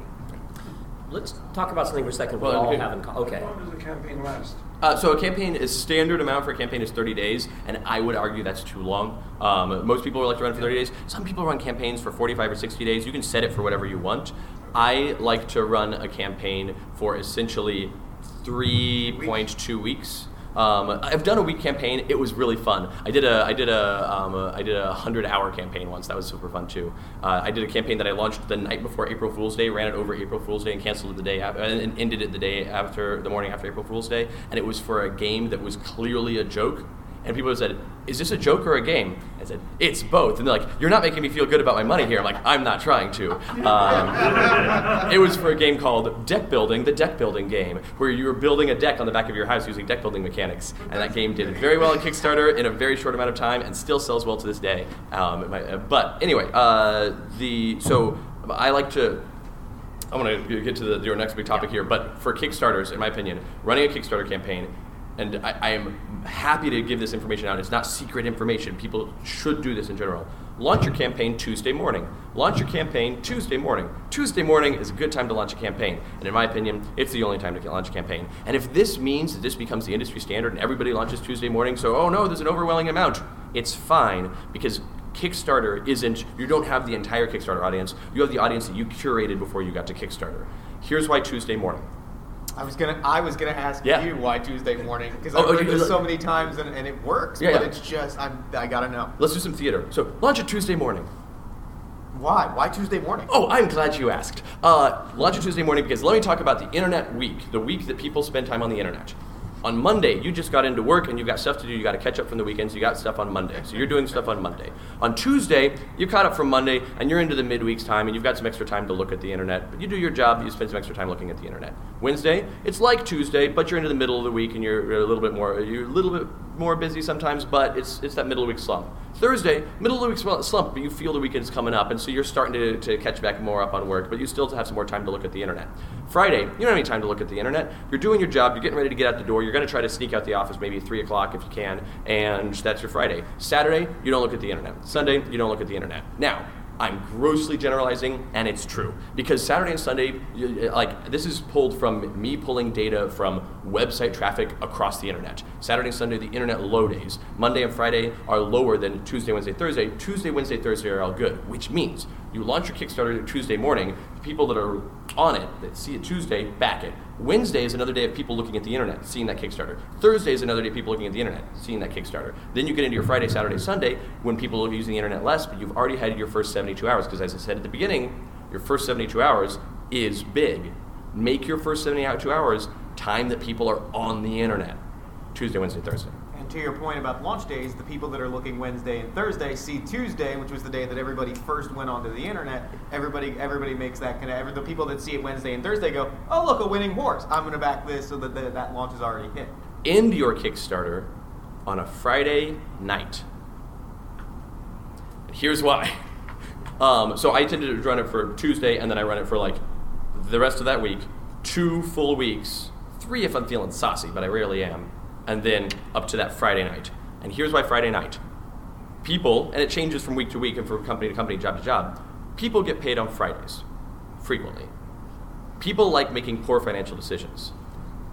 S4: Let's talk about something for a second we
S3: Well,
S4: all
S3: okay.
S4: have in common. Okay.
S5: How long does the campaign last?
S3: Uh, so a campaign is standard amount for a campaign is 30 days, and I would argue that's too long. Um, most people like to run for 30 days. Some people run campaigns for 45 or 60 days. You can set it for whatever you want. I like to run a campaign for essentially 3.2 weeks. Um, I've done a week campaign. It was really fun. I did a I did a, um, a I did a hundred hour campaign once. That was super fun too. Uh, I did a campaign that I launched the night before April Fool's Day, ran it over April Fool's Day, and canceled it the day after, and ended it the day after the morning after April Fool's Day. And it was for a game that was clearly a joke. And people said, "Is this a joke or a game?" I said, "It's both." And they're like, "You're not making me feel good about my money here." I'm like, "I'm not trying to." Um, it was for a game called Deck Building, the deck building game, where you were building a deck on the back of your house using deck building mechanics. And that game did very well on Kickstarter in a very short amount of time, and still sells well to this day. Um, uh, but anyway, uh, the so I like to. I want to get to the, your next big topic here, but for Kickstarters, in my opinion, running a Kickstarter campaign, and I, I am happy to give this information out. It's not secret information. People should do this in general. Launch your campaign Tuesday morning. Launch your campaign Tuesday morning. Tuesday morning is a good time to launch a campaign, and in my opinion, it's the only time to launch a campaign. And if this means that this becomes the industry standard and everybody launches Tuesday morning, so oh no, there's an overwhelming amount, it's fine because Kickstarter isn't, you don't have the entire Kickstarter audience. You have the audience that you curated before you got to Kickstarter. Here's why Tuesday morning.
S2: I was gonna, I was gonna ask
S3: Yeah.
S2: you why Tuesday morning because
S3: Oh,
S2: I've heard
S3: okay,
S2: this so many times and, and it works,
S3: Yeah,
S2: but
S3: yeah.
S2: it's just, I'm, I gotta know
S3: Let's do some theater. So, launch it Tuesday morning.
S2: why. Why Tuesday morning?
S3: Oh, I'm glad you asked. Uh, launch it Tuesday morning because let me talk about the Internet Week, the week that people spend time on the internet. On Monday, you just got into work and you've got stuff to do. You got to catch up from the weekends. You got stuff on Monday, so you're doing stuff on Monday. On Tuesday, you caught up from Monday and you're into the midweek's time and you've got some extra time to look at the internet. But you do your job. You spend some extra time looking at the internet. Wednesday, it's like Tuesday, but you're into the middle of the week and you're a little bit more you're a little bit more busy sometimes. But it's it's that middle week slump. Thursday, middle of the week sl- slump, but you feel the weekend's coming up, and so you're starting to, to catch back more up on work, but you still have some more time to look at the internet. Friday, you don't have any time to look at the internet. You're doing your job, you're getting ready to get out the door, you're going to try to sneak out the office maybe 3 o'clock if you can, and that's your Friday. Saturday, you don't look at the internet. Sunday, you don't look at the internet. Now, I'm grossly generalizing, and it's true. Because Saturday and Sunday, like, this is pulled from me pulling data from website traffic across the internet. Saturday and Sunday, the internet low days. Monday and Friday are lower than Tuesday, Wednesday, Thursday. Tuesday, Wednesday, Thursday are all good, which means you launch your Kickstarter Tuesday morning, the people that are on it, that see it Tuesday, back it. Wednesday is another day of people looking at the internet, seeing that Kickstarter. Thursday is another day of people looking at the internet, seeing that Kickstarter. Then you get into your Friday, Saturday, Sunday, when people are using the internet less, but you've already had your first 72 hours, because as I said at the beginning, your first 72 hours is big. Make your first 72 hours time that people are on the internet. Tuesday, Wednesday, Thursday.
S2: To your point about launch days, the people that are looking Wednesday and Thursday see Tuesday, which was the day that everybody first went onto the internet. Everybody, everybody makes that kind connect. The people that see it Wednesday and Thursday go, "Oh, look, a winning horse! I'm going to back this," so that the, that launch is already hit.
S3: end your Kickstarter on a Friday night. Here's why. Um, so I tend to run it for Tuesday, and then I run it for like the rest of that week, two full weeks, three if I'm feeling saucy, but I rarely am, and then up to that Friday night. And here's why Friday night. People, and it changes from week to week and from company to company, job to job, people get paid on Fridays frequently. People like making poor financial decisions.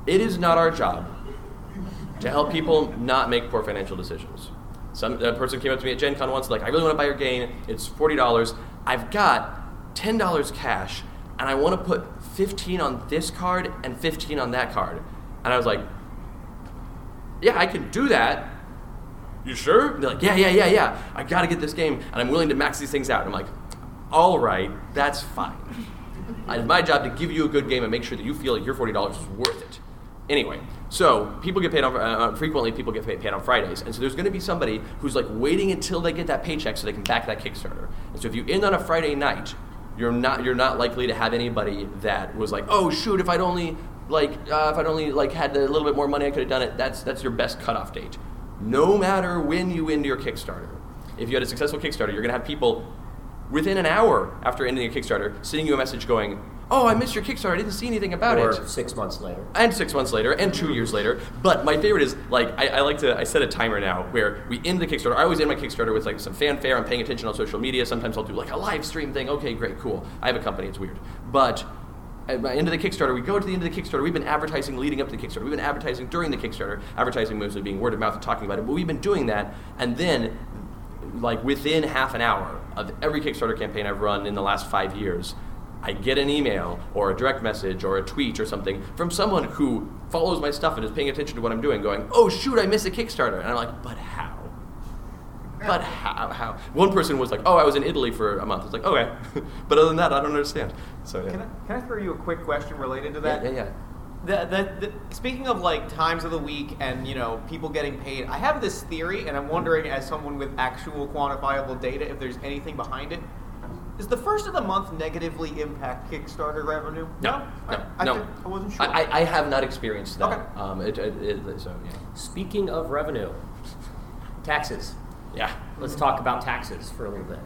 S3: It is not our job to help people not make poor financial decisions. Some a person came up to me at Gen Con once, like, I really want to buy your game. It's forty dollars. I've got ten dollars cash, and I want to put fifteen on this card and fifteen on that card. And I was like, Yeah, I can do that. You sure? And they're like, Yeah, yeah, yeah, yeah. I got to get this game, and I'm willing to max these things out. And I'm like, All right, that's fine. It's my job to give you a good game and make sure that you feel like your forty dollars is worth it. Anyway, so people get paid on uh, frequently. People get paid, paid on Fridays, and so there's going to be somebody who's like waiting until they get that paycheck so they can back that Kickstarter. And so if you end on a Friday night, you're not you're not likely to have anybody that was like, oh shoot, if I'd only like uh, if I'd only like had a little bit more money, I could have done it. That's that's your best cutoff date. No matter when you end your Kickstarter, if you had a successful Kickstarter, you're going to have people within an hour after ending a Kickstarter sending you a message going, "Oh, I missed your Kickstarter. I didn't see anything about
S4: or
S3: it."
S4: six months later.
S3: and six months later and two years later but my favorite is like I, I like to i set a timer now where we end the kickstarter i always end my kickstarter with like some fanfare i'm paying attention on social media sometimes i'll do like a live stream thing okay great cool i have a company it's weird but at the end of the Kickstarter, we go to the end of the Kickstarter. We've been advertising leading up to the Kickstarter. We've been advertising during the Kickstarter, advertising mostly being word of mouth and talking about it. But we've been doing that, and then, like within half an hour of every Kickstarter campaign I've run in the last five years, I get an email or a direct message or a tweet or something from someone who follows my stuff and is paying attention to what I'm doing, going, "Oh shoot, I missed a Kickstarter," and I'm like, "But how? But how? How?" One person was like, "Oh, I was in Italy for a month." It's like, "Okay," but other than that, I don't understand. So yeah,
S2: Can I, can I throw you a quick question related to that?
S3: yeah. yeah.
S2: The, the, the, speaking of like times of the week and you know people getting paid, I have this theory, and I'm wondering, as someone with actual quantifiable data, if there's anything behind it. Does the first of the month negatively impact Kickstarter revenue?
S3: No,
S2: I,
S3: no,
S2: I,
S3: no.
S2: did- I wasn't sure.
S3: I, I, I have not experienced that.
S2: Okay.
S3: Um, it, it, it, so yeah.
S4: Speaking of revenue, taxes.
S3: Yeah.
S4: Let's talk about taxes for a little bit.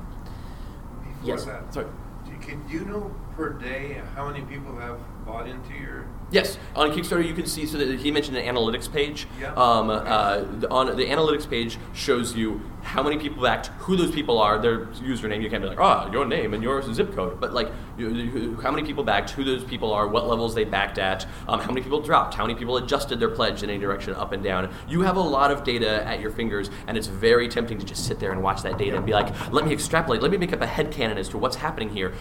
S5: Before
S4: Yes.
S5: that,
S3: Sorry.
S5: do you, can you know per day how many people have bought into your?
S3: Yes, on Kickstarter you can see. So that he mentioned an analytics page.
S5: Yeah.
S3: Um, uh, the- on the analytics page shows you how many people backed, who those people are, their username. You can't be like, oh, your name and your zip code, but like, you, you- how many people backed, who those people are, what levels they backed at, um, how many people dropped, how many people adjusted their pledge in any direction, up and down. You have a lot of data at your fingers, and it's very tempting to just sit there and watch that data and be like, let me extrapolate, let me make up a head headcanon as to what's happening here.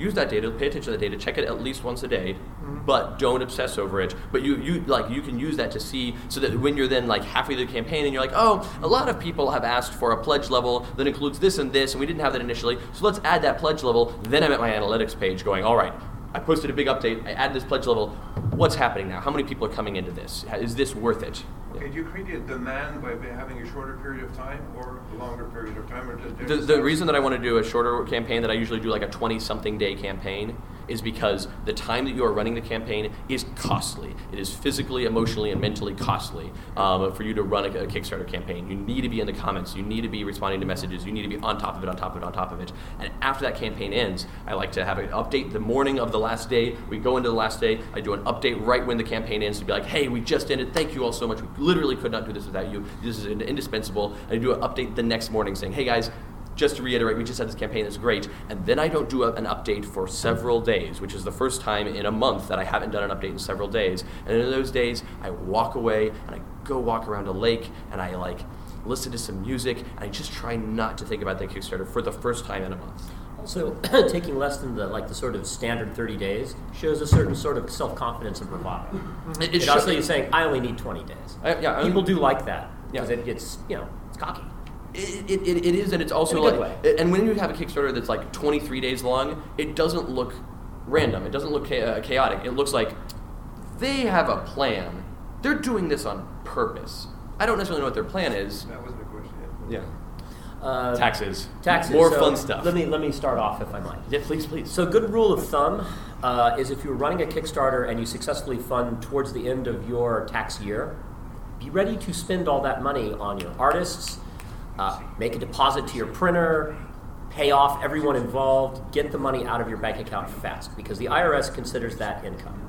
S3: Use that data, pay attention to the data, check it at least once a day, mm-hmm. but don't obsess over it. But you, you like you can use that to see so that when you're then like halfway through the campaign and you're like, oh, a lot of people have asked for a pledge level that includes this and this, and we didn't have that initially, so let's add that pledge level. Then I'm at my analytics page going, all right. I posted a big update. I add this pledge level. What's happening now? How many people are coming into this? Is this worth it?
S5: Okay, do you create a demand by having a shorter period of time or a longer period of time, or does
S3: The, the reason that I want to do a shorter campaign that I usually do like a 20 something day campaign is because the time that you are running the campaign is costly. It is physically, emotionally, and mentally costly um, for you to run a, a Kickstarter campaign. You need to be in the comments. You need to be responding to messages. You need to be on top of it, on top of it, on top of it. And after that campaign ends, I like to have an update the morning of the last day. We go into the last day. I do an update right when the campaign ends to be like, hey, we just ended. Thank you all so much. We literally could not do this without you. This is indispensable. And I do an update the next morning saying, hey guys, just to reiterate, we just had this campaign that's great, and then I don't do a, an update for several days, which is the first time in a month that I haven't done an update in several days. And in those days, I walk away and I go walk around a lake and I like listen to some music and I just try not to think about that Kickstarter for the first time in a month.
S4: Also, taking less than the like the sort of standard 30 days shows a certain sort of self confidence and bravado.
S3: It,
S4: It,
S3: it
S4: also you're saying I only need 20 days.
S3: I- yeah, I-
S4: people do like that
S3: Yeah.
S4: because it gets you know it's cocky.
S3: It, it, it- it is, and it's also
S4: In a good
S3: like,
S4: way.
S3: and when you have a Kickstarter that's like 23 days long, it doesn't look random. It doesn't look uh, chaotic. It looks like they have a plan. They're doing this on purpose. I don't necessarily know what their plan is.
S5: That wasn't a question yet.
S3: Yeah.
S4: Uh,
S3: Taxes.
S4: Taxes.
S3: More
S4: so
S3: fun stuff.
S4: Let me let me start off if I might.
S3: Yeah, please, please.
S4: So, good rule of thumb uh, is if you're running a Kickstarter and you successfully fund towards the end of your tax year, be ready to spend all that money on your artists, uh, make a deposit to your printer, pay off everyone involved, get the money out of your bank account fast because the IRS considers that income.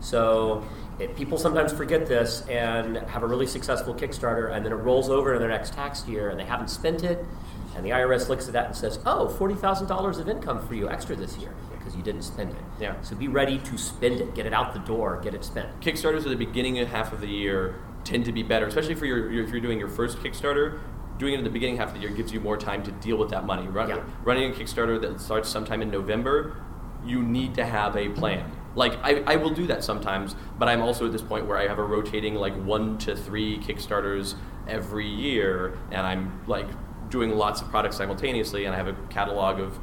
S4: So if people sometimes forget this and have a really successful Kickstarter and then it rolls over in their next tax year and they haven't spent it, and the IRS looks at that and says, "Oh, forty thousand dollars of income for you extra this year because you didn't spend it."
S3: Yeah.
S4: So be ready to spend it, get it out the door, get it spent.
S3: Kickstarters at the beginning of half of the year tend to be better, especially for your, your if you're doing your first Kickstarter. Doing it in the beginning half of the year gives you more time to deal with that money. Run,
S4: Yeah.
S3: Running a Kickstarter that starts sometime in November, you need to have a plan. Like I, I will do that sometimes, but I'm also at this point where I have a rotating like one to three Kickstarters every year, and I'm like doing lots of products simultaneously, and I have a catalog of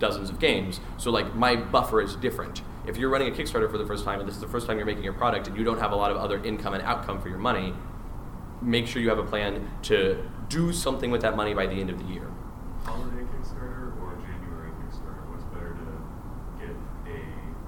S3: dozens of games. So like my buffer is different. If you're running a Kickstarter for the first time and this is the first time you're making your product and you don't have a lot of other income and outcome for your money, make sure you have a plan to do something with that money by the end of the year.
S8: Holiday Kickstarter or January Kickstarter? What's better to get a,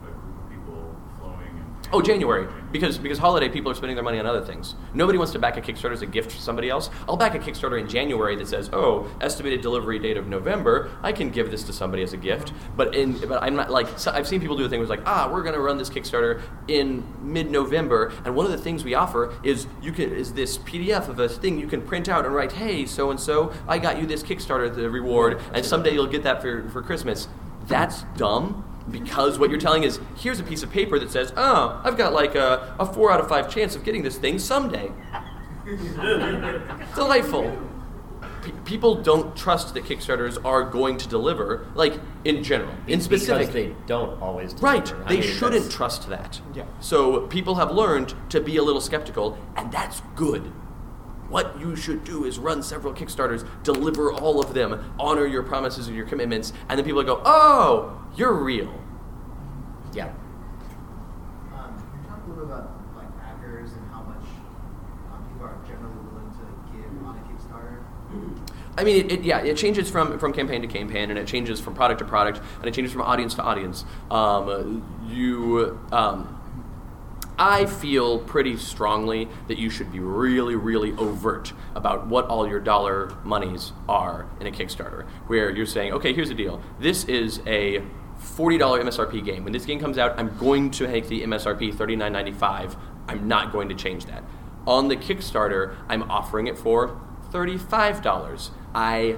S8: a group of people flowing and
S3: Oh, January. Because because holiday people are spending their money on other things. Nobody wants to back a Kickstarter as a gift to somebody else. I'll back a Kickstarter in January that says, "Oh, estimated delivery date of November. I can give this to somebody as a gift." But in but I'm not like so I've seen people do a thing where it's like, "Ah, we're going to run this Kickstarter in mid-November, and one of the things we offer is you can is this PDF of a thing you can print out and write, "Hey, so and so, I got you this Kickstarter the reward, and someday you'll get that for for Christmas." That's dumb because what you're telling is here's a piece of paper that says, oh, I've got like a, a four out of five chance of getting this thing someday. Delightful. P- people don't trust that Kickstarters are going to deliver, like in general, in specific.
S4: because they don't always. Deliver.
S3: Right.
S4: I
S3: They
S4: mean,
S3: shouldn't
S4: that's-
S3: trust that.
S2: Yeah.
S3: So people have learned to be a little skeptical, and that's good. What you should do is run several Kickstarters, deliver all of them, honor your promises and your commitments, and then people go, "Oh, you're real."
S4: Yeah.
S9: Um, can you talk a little about like backers and how much um, people are generally willing to give on a Kickstarter?
S3: I mean, it, it, yeah, it changes from, from campaign to campaign, and it changes from product to product, and it changes from audience to audience. Um, you, um, I feel pretty strongly that you should be really, really overt about what all your dollar monies are in a Kickstarter, where you're saying, okay, here's the deal. This is a $40 MSRP game. When this game comes out, I'm going to make the MSRP $39.95. I'm not going to change that. On the Kickstarter, I'm offering it for $35. I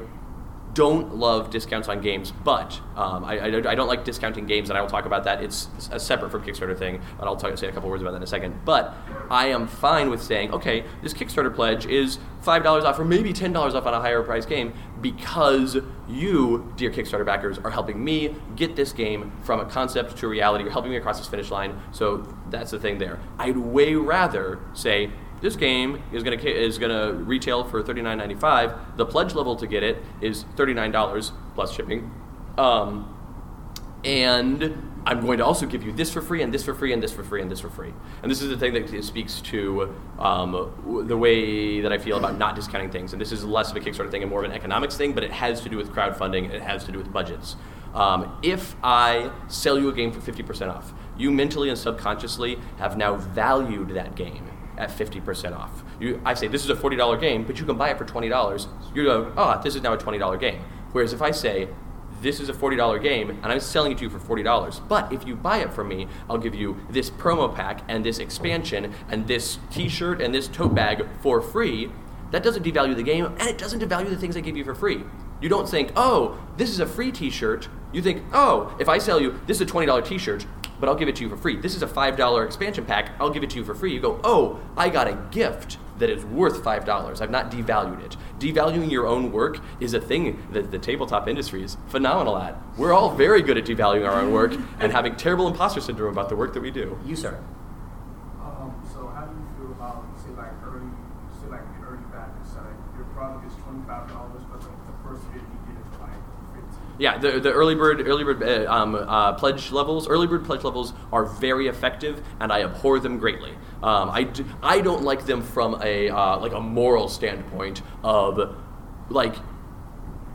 S3: don't love discounts on games, but um, I, I, I don't like discounting games, and I will talk about that. It's a separate from Kickstarter thing, but I'll talk, say a couple words about that in a second. But I am fine with saying, okay, this Kickstarter pledge is $5 off or maybe $10 off on a higher price game because you, dear Kickstarter backers, are helping me get this game from a concept to reality. You're helping me across this finish line, so that's the thing there. I'd way rather say, this game is to is to retail for thirty nine ninety five. The pledge level to get it is thirty nine dollars plus shipping, um, and I'm going to also give you this for free and this for free and this for free and this for free. And this is the thing that speaks to um, the way that I feel about not discounting things. And this is less of a Kickstarter thing and more of an economics thing, but it has to do with crowdfunding. It has to do with budgets. Um, if I sell you a game for 50% off, you mentally and subconsciously have now valued that game at 50% off. You, I say, this is a $40 game, but you can buy it for $20. You go, oh, this is now a $20 game. Whereas if I say, this is a $40 game and I'm selling it to you for $40. But if you buy it from me, I'll give you this promo pack and this expansion and this t shirt and this tote bag for free. That doesn't devalue the game and it doesn't devalue the things I give you for free. You don't think, oh, this is a free t shirt. You think, oh, if I sell you, this is a $20 t shirt, but I'll give it to you for free. This is a $5 expansion pack, I'll give it to you for free. You go, oh, I got a gift that is worth $5. I've not devalued it. Devaluing your own work is a thing that the tabletop industry is phenomenal at. We're all very good at devaluing our own work and having terrible imposter syndrome about the work that we do.
S4: You, sir.
S10: Um, so how do you feel about say like early, say like the early backers? So like your product is twenty five dollars, but the, the first bid you get is like fifteen.
S3: Yeah, the, the early bird early bird uh, um, uh, pledge levels, early bird pledge levels are very effective, and I abhor them greatly. Um, I, do, I don't like them from a uh, like a moral standpoint of like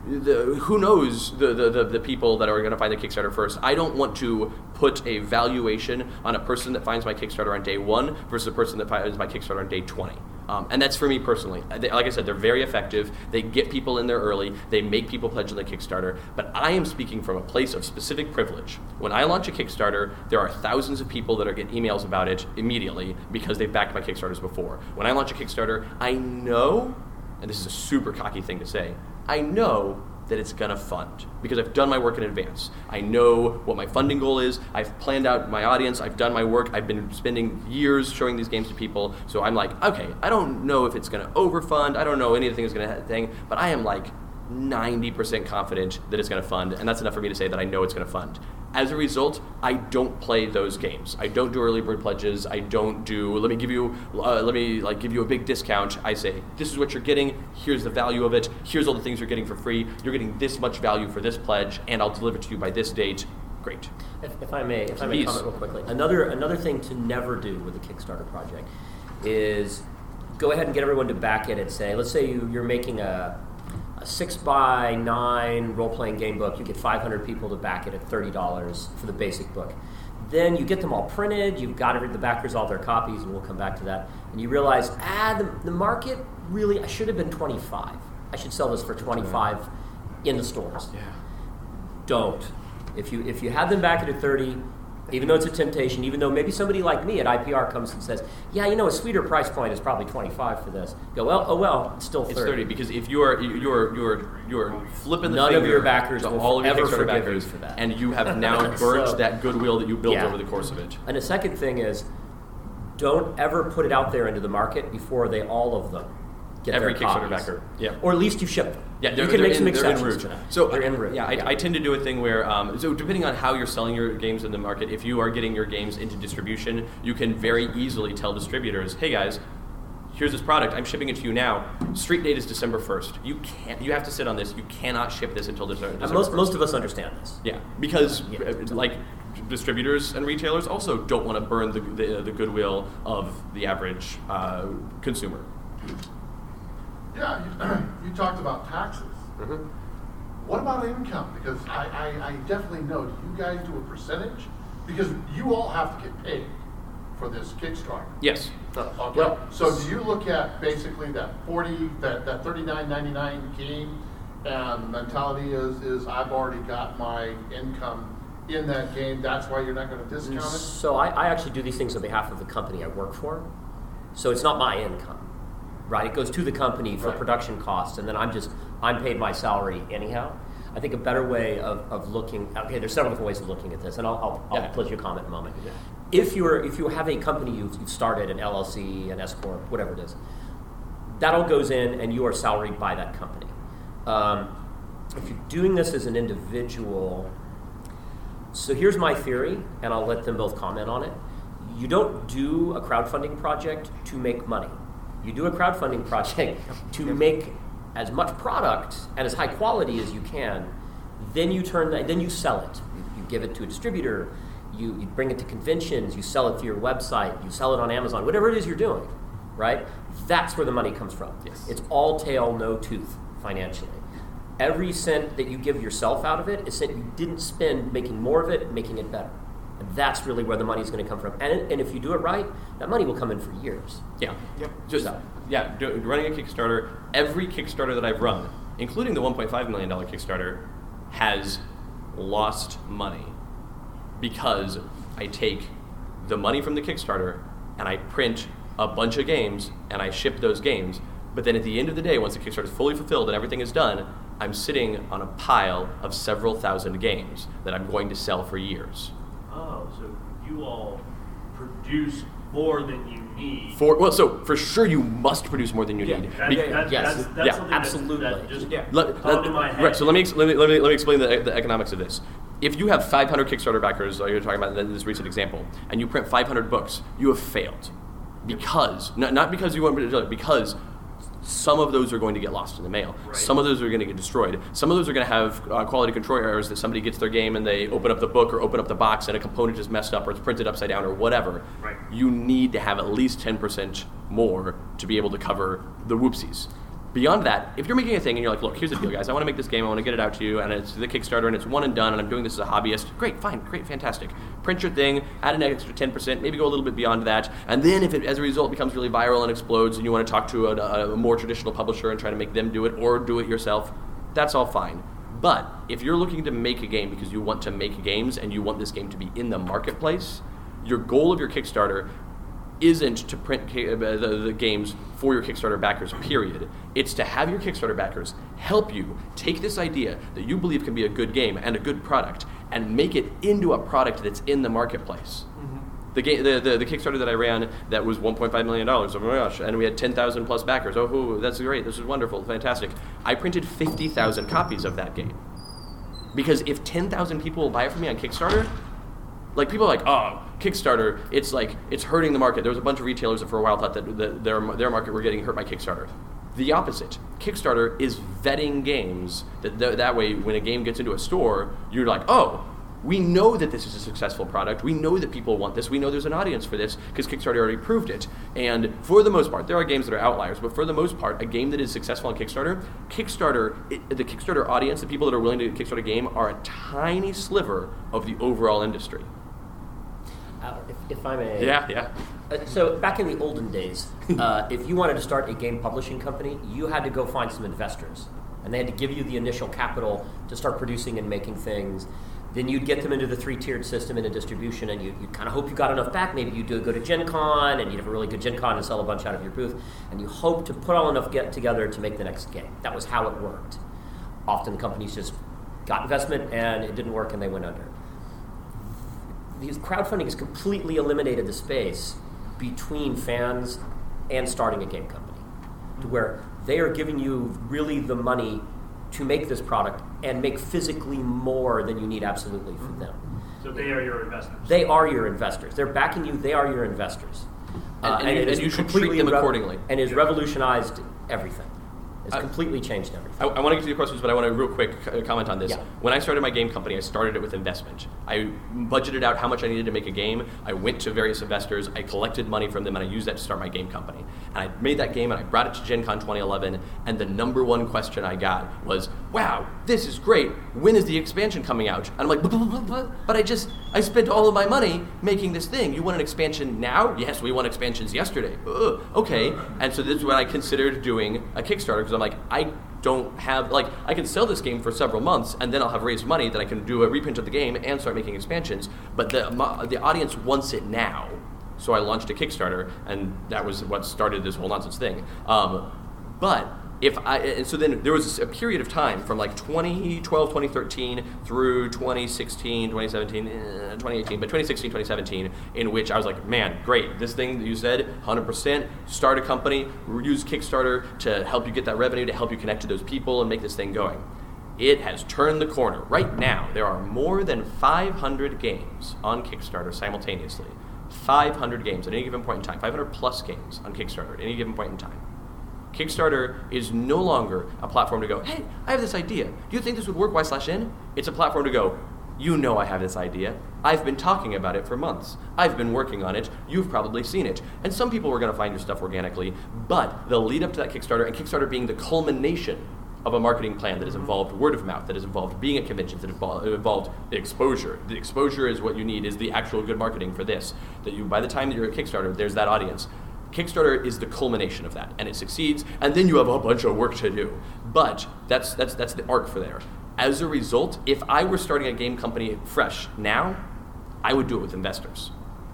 S3: the, who knows the, the, the, people that are going to find the Kickstarter first. I don't want to put a valuation on a person that finds my Kickstarter on day one versus a person that finds my Kickstarter on day 20. Um, and that's for me personally. They, like I said, they're very effective. They get people in there early. They make people pledge on the Kickstarter. But I am speaking from a place of specific privilege. When I launch a Kickstarter, there are thousands of people that are getting emails about it immediately because they've backed my Kickstarters before. When I launch a Kickstarter, I know, and this is a super cocky thing to say, I know that it's going to fund because I've done my work in advance. I know what my funding goal is. I've planned out my audience. I've done my work. I've been spending years showing these games to people. So I'm like, okay, I don't know if it's going to overfund. I don't know anything is going to thing, but I am like 90% confident that it's going to fund, and that's enough for me to say that I know it's going to fund. As a result, I don't play those games. I don't do early bird pledges. I don't do. Let me give you. Uh, let me like give you a big discount. I say this is what you're getting. Here's the value of it. Here's all the things you're getting for free. You're getting this much value for this pledge, and I'll deliver it to you by this date. Great.
S4: If, if I may, if I may comment real quickly, another another thing to never do with a Kickstarter project is go ahead and get everyone to back it and say, let's say you, you're making a six by nine role playing game book, you get 500 people to back it at $30 for the basic book. Then you get them all printed, you've got every, the backers all their copies, and we'll come back to that. And you realize, ah, the, the market really, I should have been 25. I should sell this for 25 in the stores.
S3: Yeah.
S4: Don't. If you if you have them back at a 30, even though it's a temptation, even though maybe somebody like me at IPR comes and says, "Yeah, you know, a sweeter price point is probably 25 for this." Go, well, oh well, it's still 30.
S3: It's 30 because if you are you're you're you're flipping the
S4: None of your backers
S3: to all of your Kickstarter backers,
S4: for that.
S3: and you have now burnt
S4: So-
S3: that goodwill that you built
S4: Yeah.
S3: over the course of it.
S4: And the second thing is, don't ever put it out there into the market before they all of them get
S3: Every Kickstarter
S4: copies.
S3: backer, yeah.
S4: Or at least you ship them.
S3: Yeah,
S4: you can make some
S3: in, they're
S4: exceptions to that.
S3: So
S4: they're en route.
S3: yeah, I, I tend to do a thing where um, so depending on how you're selling your games in the market, if you are getting your games into distribution, you can very easily tell distributors, "Hey guys, here's this product. I'm shipping it to you now. Street date is December 1st. You can't. You have to sit on this. You cannot ship this until December.
S4: And
S3: December
S4: most
S3: 1st.
S4: most of us understand this.
S3: Yeah, because
S4: Yeah.
S3: uh, like distributors and retailers also don't want to burn the, the, the goodwill of the average uh, consumer.
S6: Yeah, you, you talked about taxes.
S3: Mm-hmm.
S6: What about income? Because I, I, I definitely know, do you guys do a percentage? Because you all have to get paid for this Kickstarter.
S3: Yes.
S6: Okay,
S4: Well-
S6: so do you look at basically that forty, that, that thirty-nine ninety-nine game, and the mentality is, is I've already got my income in that game, that's why you're not gonna discount it?
S4: So I, I actually do these things on behalf of the company I work for. So it's not my income, right? It goes to the company for
S6: Right.
S4: production costs, and then I'm just I'm paid my salary anyhow. I think a better way of, of looking okay, there's several different ways of looking at this, and I'll, I'll, I'll
S3: Yeah.
S4: let you comment in a moment. If you're if you have a company you've, you've started, an LLC, an S corp, whatever it is, that all goes in, and you are salaried by that company. Um, if you're doing this as an individual, so here's my theory, and I'll let them both comment on it. You don't do a crowdfunding project to make money. You do a crowdfunding project to make as much product and as high quality as you can. Then you turn that, then you sell it. You, you give it to a distributor. You, you bring it to conventions. You sell it through your website. You sell it on Amazon. Whatever it is you're doing, right? That's where the money comes from.
S3: Yes.
S4: It's all tail, no tooth financially. Every cent that you give yourself out of it is cent you didn't spend making more of it, making it better. And that's really where the money is going to come from. And, and if you do it right, that money will come in for years.
S3: Yeah.
S2: Yep.
S3: Just
S4: So-
S3: yeah, do, running a Kickstarter. Every Kickstarter that I've run, including the 1.5 million dollar Kickstarter, has lost money because I take the money from the Kickstarter and I print a bunch of games and I ship those games. But then at the end of the day, once the Kickstarter is fully fulfilled and everything is done, I'm sitting on a pile of several thousand games that I'm going to sell for years.
S11: Oh, so you all produce more than you need.
S3: For well, so for sure you must produce more than you
S2: Yeah,
S3: need.
S11: That-
S3: Be-
S11: that-
S4: yes,
S11: that's, that's
S3: yeah,
S4: absolutely.
S11: That just
S2: Yeah.
S3: Let, let-
S11: in my head.
S3: right, so let me, let me, let me, let me explain the, the economics of this. If you have 500 Kickstarter backers, like you're talking about in this recent example, and you print 500 books, you have failed. Because, not, not because you want to, because some of those are going to get lost in the mail.
S11: Right.
S3: Some of those are going to get destroyed. Some of those are going to have uh, quality control errors that somebody gets their game and they open up the book or open up the box and a component is messed up or it's printed upside down or whatever.
S11: Right.
S3: You need to have at least 10% more to be able to cover the whoopsies. Beyond that, if you're making a thing and you're like, look, here's the deal, guys. I want to make this game. I want to get it out to you, and it's the Kickstarter, and it's one and done, and I'm doing this as a hobbyist. Great, fine, great, fantastic. Print your thing, add an extra 10%, maybe go a little bit beyond that, and then if it, as a result, becomes really viral and explodes, and you want to talk to a, a more traditional publisher and try to make them do it, or do it yourself, that's all fine. But if you're looking to make a game because you want to make games and you want this game to be in the marketplace, your goal of your Kickstarter isn't to print ki- uh, the, the games for your Kickstarter backers, period. It's to have your Kickstarter backers help you take this idea that you believe can be a good game and a good product and make it into a product that's in the marketplace. The, game, the, the, the Kickstarter that I ran that was $1.5 million. Oh my gosh. And we had 10,000 plus backers. Oh, that's great. This is wonderful. Fantastic. I printed 50,000 copies of that game. Because if 10,000 people will buy it from me on Kickstarter, like people are like, oh, Kickstarter, it's like it's hurting the market. There was a bunch of retailers that for a while thought that the, their their market were getting hurt by Kickstarter. The opposite. Kickstarter is vetting games that th- that way when a game gets into a store, you're like, oh, we know that this is a successful product. We know that people want this. We know there's an audience for this because Kickstarter already proved it. And for the most part, there are games that are outliers, but for the most part, a game that is successful on Kickstarter, Kickstarter, it, the Kickstarter audience, the people that are willing to Kickstarter a game, are a tiny sliver of the overall industry.
S4: If, if I may.
S3: Yeah, yeah.
S4: Uh, so back in the olden days, uh, if you wanted to start a game publishing company, you had to go find some investors, and they had to give you the initial capital to start producing and making things. Then you'd get them into the three-tiered system into distribution, and you, you kind of hope you got enough back. Maybe you'd do go to Gen Con, and you'd have a really good Gen Con and sell a bunch out of your booth, and you hope to put all enough get together to make the next game. That was how it worked. Often companies just got investment, and it didn't work, and they went under these crowdfunding has completely eliminated the space between fans and starting a game company to where they are giving you really the money to make this product and make physically more than you need absolutely from them.
S11: So they are your investors.
S4: They are your investors. They're backing you. They are your investors. Uh,
S3: And- and you- and you should
S4: completely
S3: treat them
S4: rev-
S3: accordingly.
S4: And has revolutionized everything. It's
S3: I-
S4: completely changed everything.
S3: I, I want to get to your questions, but I want to real quick comment on this.
S4: Yeah.
S3: When I started my game company, I started it with investment. I budgeted out how much I needed to make a game. I went to various investors. I collected money from them, and I used that to start my game company. And I made that game, and I brought it to Gen Con 2011. And the number one question I got was, "Wow, this is great. When is the expansion coming out?" And I'm like, "But- but- but- but- "But I just I spent all of my money making this thing. You want an expansion now? Yes, we want expansions yesterday. Ugh, okay." And so this is when I considered doing a Kickstarter because I'm like, I don't have like I can sell this game for several months and then I'll have raised money that I can do a reprint of the game and start making expansions. But the the audience wants it now, so I launched a Kickstarter and that was what started this whole nonsense thing. Um, but if I and so then there was a period of time from like 2012 2013 through 2016 2017 eh, 2018 but 2016 2017 in which I was like man great this thing that you said 100% start a company use Kickstarter to help you get that revenue to help you connect to those people and make this thing going. It has turned the corner. Right now there are more than 500 games on Kickstarter simultaneously. 500 games at any given point in time 500 plus games on Kickstarter at any given point in time Kickstarter is no longer a platform to go, hey, I have this idea. Do you think this would work? Y slash N? It's a platform to go, you know I have this idea. I've been talking about it for months. I've been working on it. You've probably seen it. And some people are going to find your stuff organically, but the lead up to that Kickstarter and Kickstarter being the culmination of a marketing plan that has mm-hmm. involved word of mouth, that has involved being at conventions, that involved, involved exposure. The exposure is what you need, is the actual good marketing for this. That you, by the time that you're at Kickstarter, there's that audience. Kickstarter is the culmination of that, and it succeeds, and then you have a bunch of work to do. But that's that's that's the arc for there. As a result, if I were starting a game company fresh now, I would do it with investors.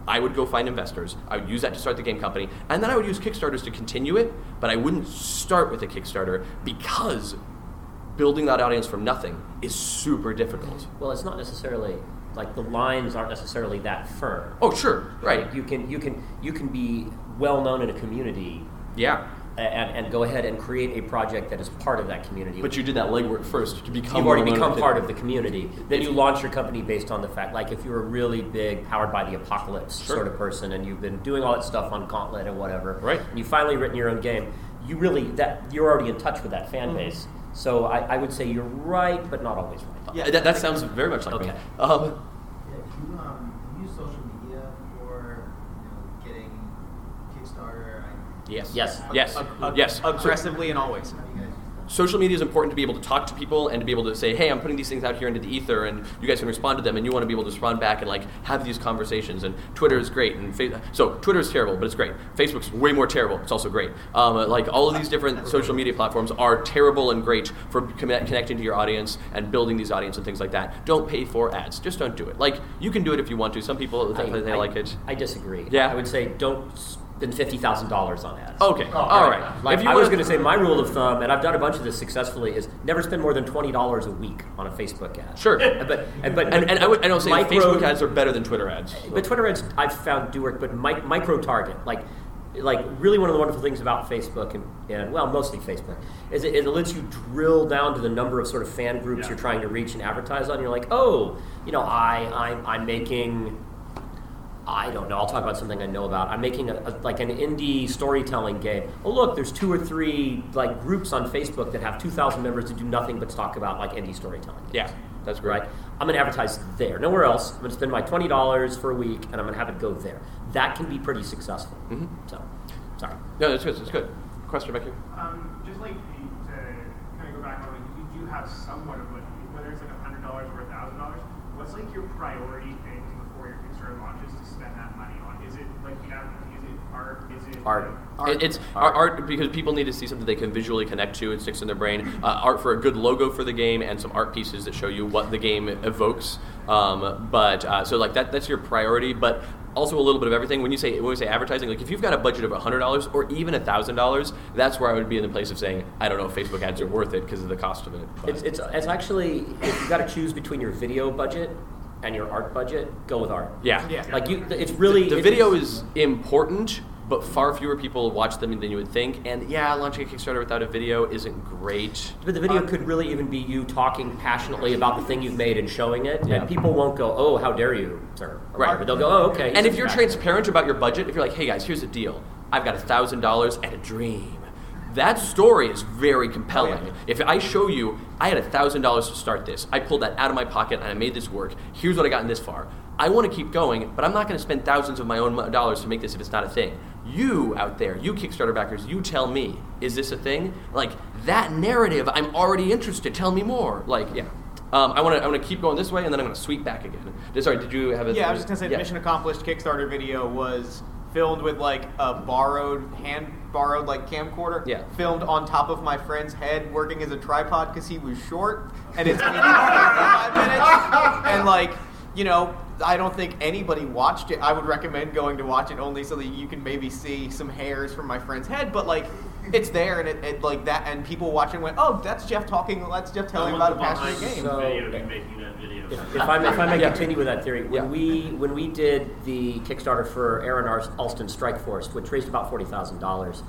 S3: I would go find investors. I would use that to start the game company, and then I would use Kickstarters to continue it. But I wouldn't start with a Kickstarter because building that audience from nothing is super difficult.
S4: Well, it's not necessarily like the lines aren't necessarily that firm.
S3: Oh, sure, right.
S4: Like, you can you can you can be well known in a community.
S3: Yeah.
S4: And, and go ahead and create a project that is part of that community.
S3: But you did that legwork first to become.
S4: You've already become part of the community. Then you launch your company based on the fact, like if you're a really big, powered by the apocalypse
S3: Sure.
S4: sort of person, and you've been doing all that stuff on Gauntlet and whatever,
S3: Right.
S4: And you finally written your own game. You really that you're already in touch with that
S3: Mm-hmm.
S4: fan base. So I, I would say you're right, but not always right.
S3: Yeah, that, that sounds very much like
S4: Okay.
S3: me. Um,
S9: Yeah, do you, um, do you use social media for you know, getting Kickstarter? I,
S3: Yes.
S4: Yes.
S3: Yes.
S2: Ag- ag-
S3: yes.
S2: aggressively and always.
S9: how do you guys use that?
S3: social media is important to be able to talk to people and to be able to say, hey, I'm putting these things out here into the ether, and you guys can respond to them, and you want to be able to respond back and like have these conversations. And Twitter is great, and fa- so Twitter is terrible, but it's great. Facebook's way more terrible. It's also great. Um, like all of these different social media platforms are terrible and great for conne- connecting to your audience and building these audience and things like that. Don't pay for ads. Just don't do it. Like you can do it if you want to. Some people
S4: I-
S3: they
S4: I-
S3: like it.
S4: I disagree.
S3: Yeah?
S4: I would say don't spend fifty thousand dollars on ads.
S3: Okay. Oh, all right.
S4: Like
S3: if you
S4: I was going to say, my rule of thumb, and I've done a bunch of this successfully, is never spend more than twenty dollars a week on a Facebook ad.
S3: Sure.
S4: but and, but
S3: and, and I would I don't say
S4: micro-
S3: Facebook ads are better than Twitter ads.
S4: But Twitter ads I've found do work, but mi- micro target, like, like really one of the wonderful things about Facebook and, and well, mostly Facebook, is it, it lets you drill down to the number of sort of fan groups you're trying to reach and advertise on. You're like, oh, you know, I I'm, I'm making. I don't know. I'll talk about something I know about. I'm making a, a, like an indie storytelling game. Oh, look, there's two or three like groups on Facebook that have 2,000 members that do nothing but talk about like indie storytelling. games.
S3: Yeah, that's great.
S4: Right? I'm going to advertise there, nowhere else. I'm going to spend my twenty dollars for a week, and I'm going to have it go there. That can be pretty successful.
S3: Mhm.
S4: So, sorry.
S3: No, that's good. That's good. Question back here.
S10: Um, just like the, to kind of go back on, like, you do have somewhat of a, whether it's like a hundred dollars or a thousand dollars. What's like your priority thing before your Kickstarter launches to spend that money on? Is it like the advertising? Is it art?
S4: Art.
S3: It- it's art. art because people need to see something they can visually connect to and sticks in their brain. Uh, art for a good logo for the game and some art pieces that show you what the game evokes. Um, but uh, so like that that's your priority, but also a little bit of everything. When you say when we say advertising, like if you've got a budget of hundred dollars or even thousand dollars, that's where I would be in the place of saying I don't know if Facebook ads are worth it because of the cost of it. But-
S4: It's, it's, it's actually, if you got to choose between your video budget and your art budget, go with art.
S3: yeah,
S2: Yeah.
S4: Like you, it's really
S3: the
S4: it-
S3: video is important, but far fewer people watch them than you would think. And yeah, launching a Kickstarter without a video isn't great.
S4: But the video um, could really even be you talking passionately about the thing you've made and showing it,
S3: Yeah.
S4: and people won't go, "Oh, how dare you, sir?" or
S3: Right.
S4: whatever. They'll go, "Oh, okay."
S3: And if you're transparent about your budget, if you're like, hey guys, here's the deal. I've got a thousand dollars and a dream. That story is very compelling.
S2: Yeah.
S3: If I show you, I had thousand dollars to start this. I pulled that out of my pocket and I made this work. Here's what I got in this far. I want to keep going, but I'm not going to spend thousands of my own dollars to make this if it's not a thing. You out there, you Kickstarter backers, you tell me, is this a thing? Like that narrative, I'm already interested. Tell me more. Like, yeah. Um, I want to. I want to keep going this way, and then I'm going to sweep back again. Sorry, did you have a?
S2: Yeah, I was just gonna say
S3: Yeah.
S2: the mission accomplished Kickstarter video was filmed with like a borrowed hand borrowed like camcorder.
S3: Yeah.
S2: Filmed on top of my friend's head, working as a tripod because he was short, and it's five minutes. And like, you know, I don't think anybody watched it. I would recommend going to watch it only so that you can maybe see some hairs from my friend's head. But like, it's there, and it, it like that, and people watching went, "Oh, that's Jeff talking. That's Jeff telling about a passionate game."
S4: So-
S11: video of you making that video.
S4: If, if I may, if I may continue with that theory, when
S3: Yeah.
S4: we when we did the Kickstarter for Aaron Al- Allston's Strike Force, which raised about forty thousand dollars,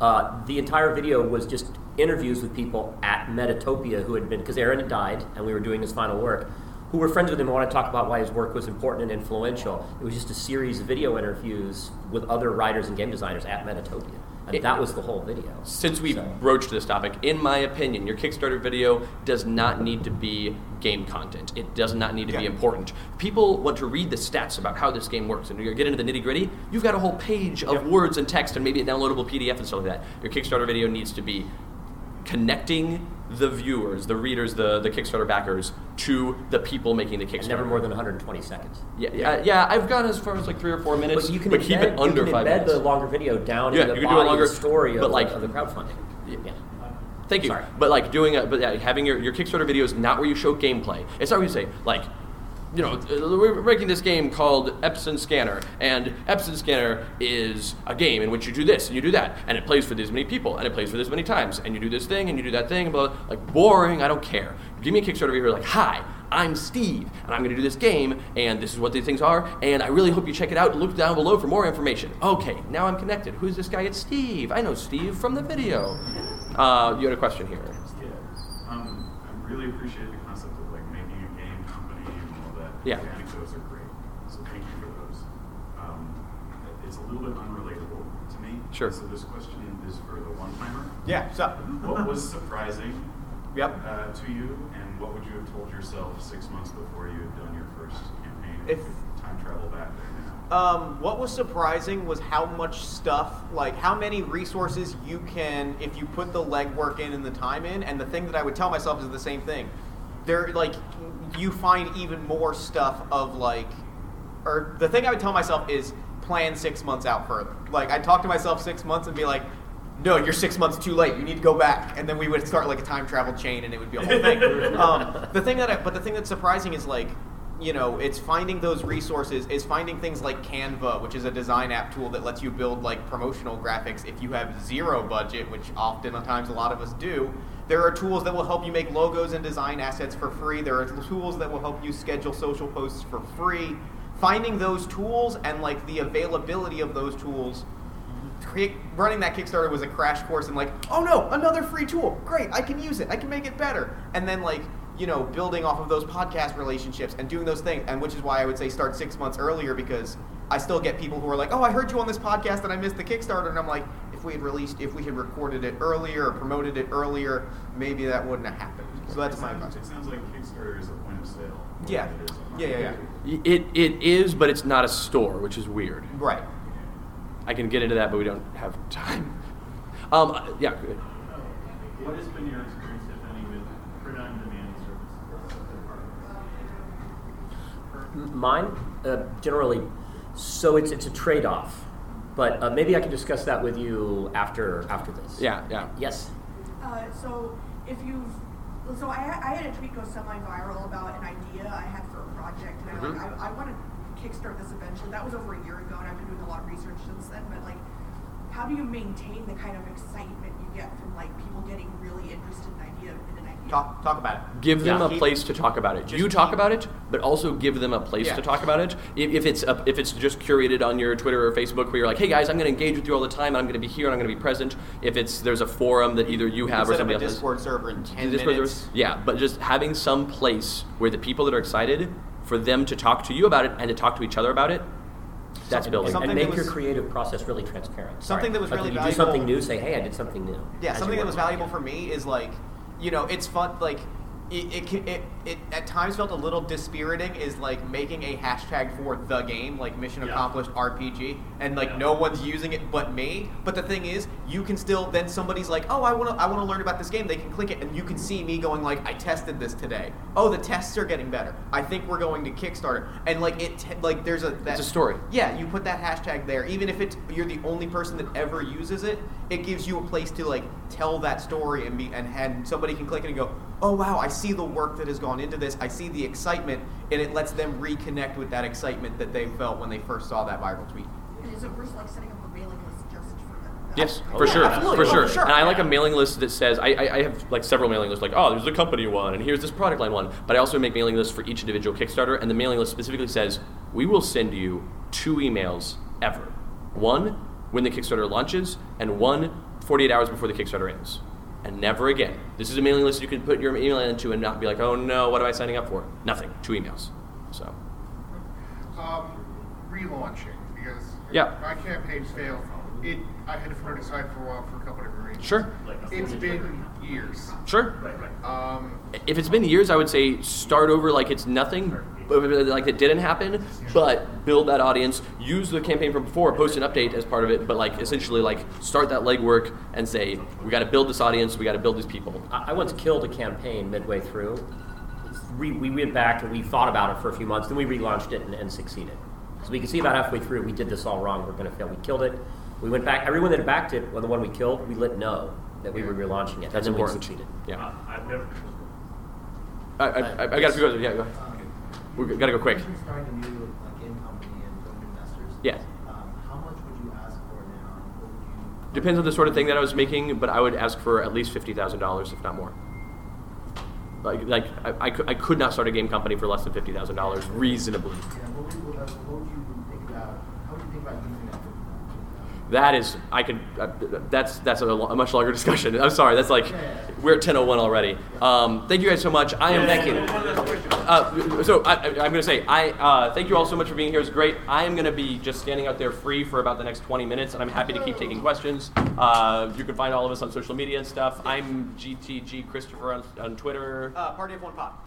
S4: uh, the entire video was just interviews with people at Metatopia who had been because Aaron had died and we were doing his final work, who were friends with him and want to talk about why his work was important and influential. It was just a series of video interviews with other writers and game designers at Metatopia, and
S3: It-
S4: that was the whole video.
S3: Since we
S4: So-
S3: broached this topic, in my opinion, your Kickstarter video does not need to be game content. It does not need to be important. People want to read the stats about how this game works, and you get into the nitty gritty. You've got a whole page of words and text, and maybe a downloadable PDF and stuff like that. Your Kickstarter video needs to be connecting the viewers, the readers, the, the Kickstarter backers to the people making the Kickstarter.
S4: And never more than 120 seconds.
S3: Yeah, yeah, yeah. I've gone as far as like three or four minutes,
S4: But you can
S3: but
S4: embed,
S3: keep it under
S4: you can embed
S3: minutes.
S4: the longer video down
S3: Yeah,
S4: in the
S3: you can do a longer-
S4: story
S3: but
S4: of,
S3: like-
S4: the, of the crowdfunding. Yeah.
S3: Thank you.
S4: Sorry.
S3: But like doing a, but yeah, having your, your Kickstarter videos not where you show gameplay. It's not where you say like, you know, we're making this game called Epson Scanner, and Epson Scanner is a game in which you do this and you do that, and it plays for this many people, and it plays for this many times, and you do this thing and you do that thing, and blah, blah. like boring. I don't care. Give me a Kickstarter video like, hi. I'm Steve, and I'm going to do this game, and this is what these things are, and I really hope you check it out. Look down below for more information. Okay, now I'm connected. Who's this guy? It's Steve. I know Steve from the video. Uh, you had a question here.
S8: Yeah. Um, I really appreciate the concept of like making a game company and all that.
S3: Yeah.
S8: The are great. So thank you for those. Um, it's a little bit unrelatable to me.
S3: Sure.
S8: So this question is for the one timer.
S2: Yeah, so
S8: What was surprising
S2: Yep.
S8: uh, to you, and what would you have told yourself six months before you had done your first campaign?
S2: If-
S8: you time travel back there now.
S2: Um, what was surprising was how much stuff, like how many resources you can, if you put the legwork in and the time in. And the thing that I would tell myself is the same thing. There, like, you find even more stuff of like, or the thing I would tell myself is plan six months out further. Like, I'd talk to myself six months and be like, no, you're six months too late. You need to go back, and then we would start like a time travel chain, and it would be a whole thing. um, the thing that, I, but the thing that's surprising is like, you know, it's finding those resources. Is finding things like Canva, which is a design app tool that lets you build like promotional graphics if you have zero budget, which oftentimes a lot of us do. There are tools that will help you make logos and design assets for free. There are tools that will help you schedule social posts for free. Finding those tools and like the availability of those tools running that Kickstarter was a crash course in like, oh no, another free tool. Great, I can use it. I can make it better. And then like, you know, building off of those podcast relationships and doing those things. And which is why I would say start six months earlier because I still get people who are like, oh, I heard you on this podcast and I missed the Kickstarter. And I'm like, if we had released, if we had recorded it earlier or promoted it earlier, maybe that wouldn't have happened. So that's
S8: it
S2: my
S8: sounds,
S2: advice.
S8: It sounds like Kickstarter is a point of sale.
S2: Yeah.
S8: it is a
S2: Yeah, yeah, yeah.
S3: It, it is, but it's not a store, which is weird.
S2: Right.
S3: I can get into that, but we don't have time. Um, yeah. good.
S11: What has been your experience, if any, with print-on-demand services?
S4: M- Mine, uh, generally, so it's it's a trade off, but uh, maybe I can discuss that with you after after this.
S3: Yeah, yeah.
S4: Yes.
S7: Uh, so if you've, so I, I had a tweet go semi-viral about an idea I had for a project, and
S3: Mhm.
S7: I like I, I want to kickstart this eventually. That was over a year ago, and I've been doing a lot of research since then. But like, how do you maintain the kind of excitement you get from like people getting really interested in an idea in an idea?
S2: Talk talk about it.
S3: Give them a place to talk about it.
S2: just
S3: You talk
S2: keep-
S3: about it, but also give them a place
S2: Yeah.
S3: to talk about it. If, if it's a, if it's just curated on your Twitter or Facebook, where you're like, "Hey guys, I'm going to engage with you all the time. And I'm going to be here. and I'm going to be present." If it's there's a forum that either you
S2: You
S3: have
S2: can
S3: or
S2: set up
S3: somebody
S2: a
S3: else has.
S2: Discord server in ten
S3: Discord
S2: minutes.
S3: servers. Yeah, but just having some place where the people that are excited for them to talk to you about it and to talk to each other about it. That's
S4: And,
S3: building.
S2: Something
S4: and
S2: that
S4: make your
S2: was-
S4: creative process really transparent.
S2: Something
S4: Sorry.
S2: that was
S4: Like,
S2: really
S4: you do
S2: valuable-
S4: something new, say, "Hey, I did something new."
S2: Yeah,
S4: as you
S2: something that
S4: work
S2: was
S4: on it.
S2: valuable for me is like, you know, it's fun. Like, it, it, it, it at times felt a little dispiriting. Is like making a hashtag for the game, like Mission
S11: Yeah.
S2: Accomplished RPG, and like
S11: Yeah.
S2: no one's using it but me. But the thing is, you can still then somebody's like, oh, I want to, I want to learn about this game. They can click it, and you can see me going like, I tested this today. Oh, the tests are getting better. I think we're going to Kickstarter, and like it, te- like there's a that,
S3: It's a story.
S2: yeah, you put that hashtag there. Even if it's you're the only person that ever uses it, it gives you a place to like tell that story and be and, and somebody can click it and go, oh wow, I see the work that has gone into this. I see the excitement, and it lets them reconnect with that excitement that they felt when they first saw that viral tweet.
S7: And is it worth like setting up a mailing list just for them?
S3: Yes,
S2: Oh,
S3: for
S2: yeah,
S3: sure,
S2: absolutely.
S3: for
S2: Oh,
S3: sure.
S2: for sure.
S3: And I like a mailing list that says I, I, I have like several mailing lists, like oh, there's the company one, and here's this product line one. But I also make mailing lists for each individual Kickstarter, and the mailing list specifically says we will send you two emails ever. One when the Kickstarter launches, and one 48 hours before the Kickstarter ends. And never again. This is a mailing list you can put your email into and not be like, oh no, what am I signing up for? Nothing. Two emails. So
S6: Um, relaunching because
S3: Yeah.
S6: my campaigns failed. It I had to put it aside for a while for a couple different reasons.
S3: Sure.
S6: It's been years.
S3: sure.
S6: Um,
S3: If it's been years, I would say start over like it's nothing, like it didn't happen, but build that audience, use the campaign from before, post an update as part of it, but like essentially like start that legwork and say we got to build this audience, we got to build these people.
S4: I, I once killed a campaign midway through. Re, we went back and we thought about it for a few months, then we relaunched it and, and succeeded. So we could see about halfway through, we did this all wrong, we're going to fail. We killed it. We went back, everyone that had backed it, well, the one we killed, we let know that we were relaunching it.
S3: That's
S4: and then
S3: important.
S4: We succeeded.
S3: Yeah.
S11: Uh, I've never.
S3: I, I, I, I got a few others. Yeah, go. We gotta go quick.
S9: If starting a new like game company and going investors,
S3: Yeah.
S9: um, how much would you ask for now? You?
S3: Depends on the sort of thing that I was making, but I would ask for at least fifty thousand dollars, if not more. Like, like I, I, could, I could not start a game company for less than fifty thousand dollars reasonably.
S9: Yeah, what would you, what would you think about? How would you think about using that?
S3: That is, I could. Uh, that's that's a, a much longer discussion. I'm sorry. That's like we're at 10:01 already. Um, thank you guys so much. I am.
S4: Thank you.
S3: Uh, so I, I, I'm going to say, I uh, thank you all so much for being here. It's great. I am going to be just standing out there free for about the next 20 minutes, and I'm happy to keep taking questions. Uh, you can find all of us on social media and stuff. I'm GTG Christopher on, on Twitter.
S2: Uh, Party of One Pot.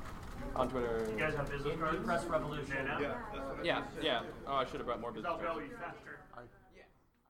S3: On Twitter.
S11: You guys have business cards?
S4: Press Revolution.
S11: Yeah.
S3: Yeah, yeah. Oh, I should have brought more business cards.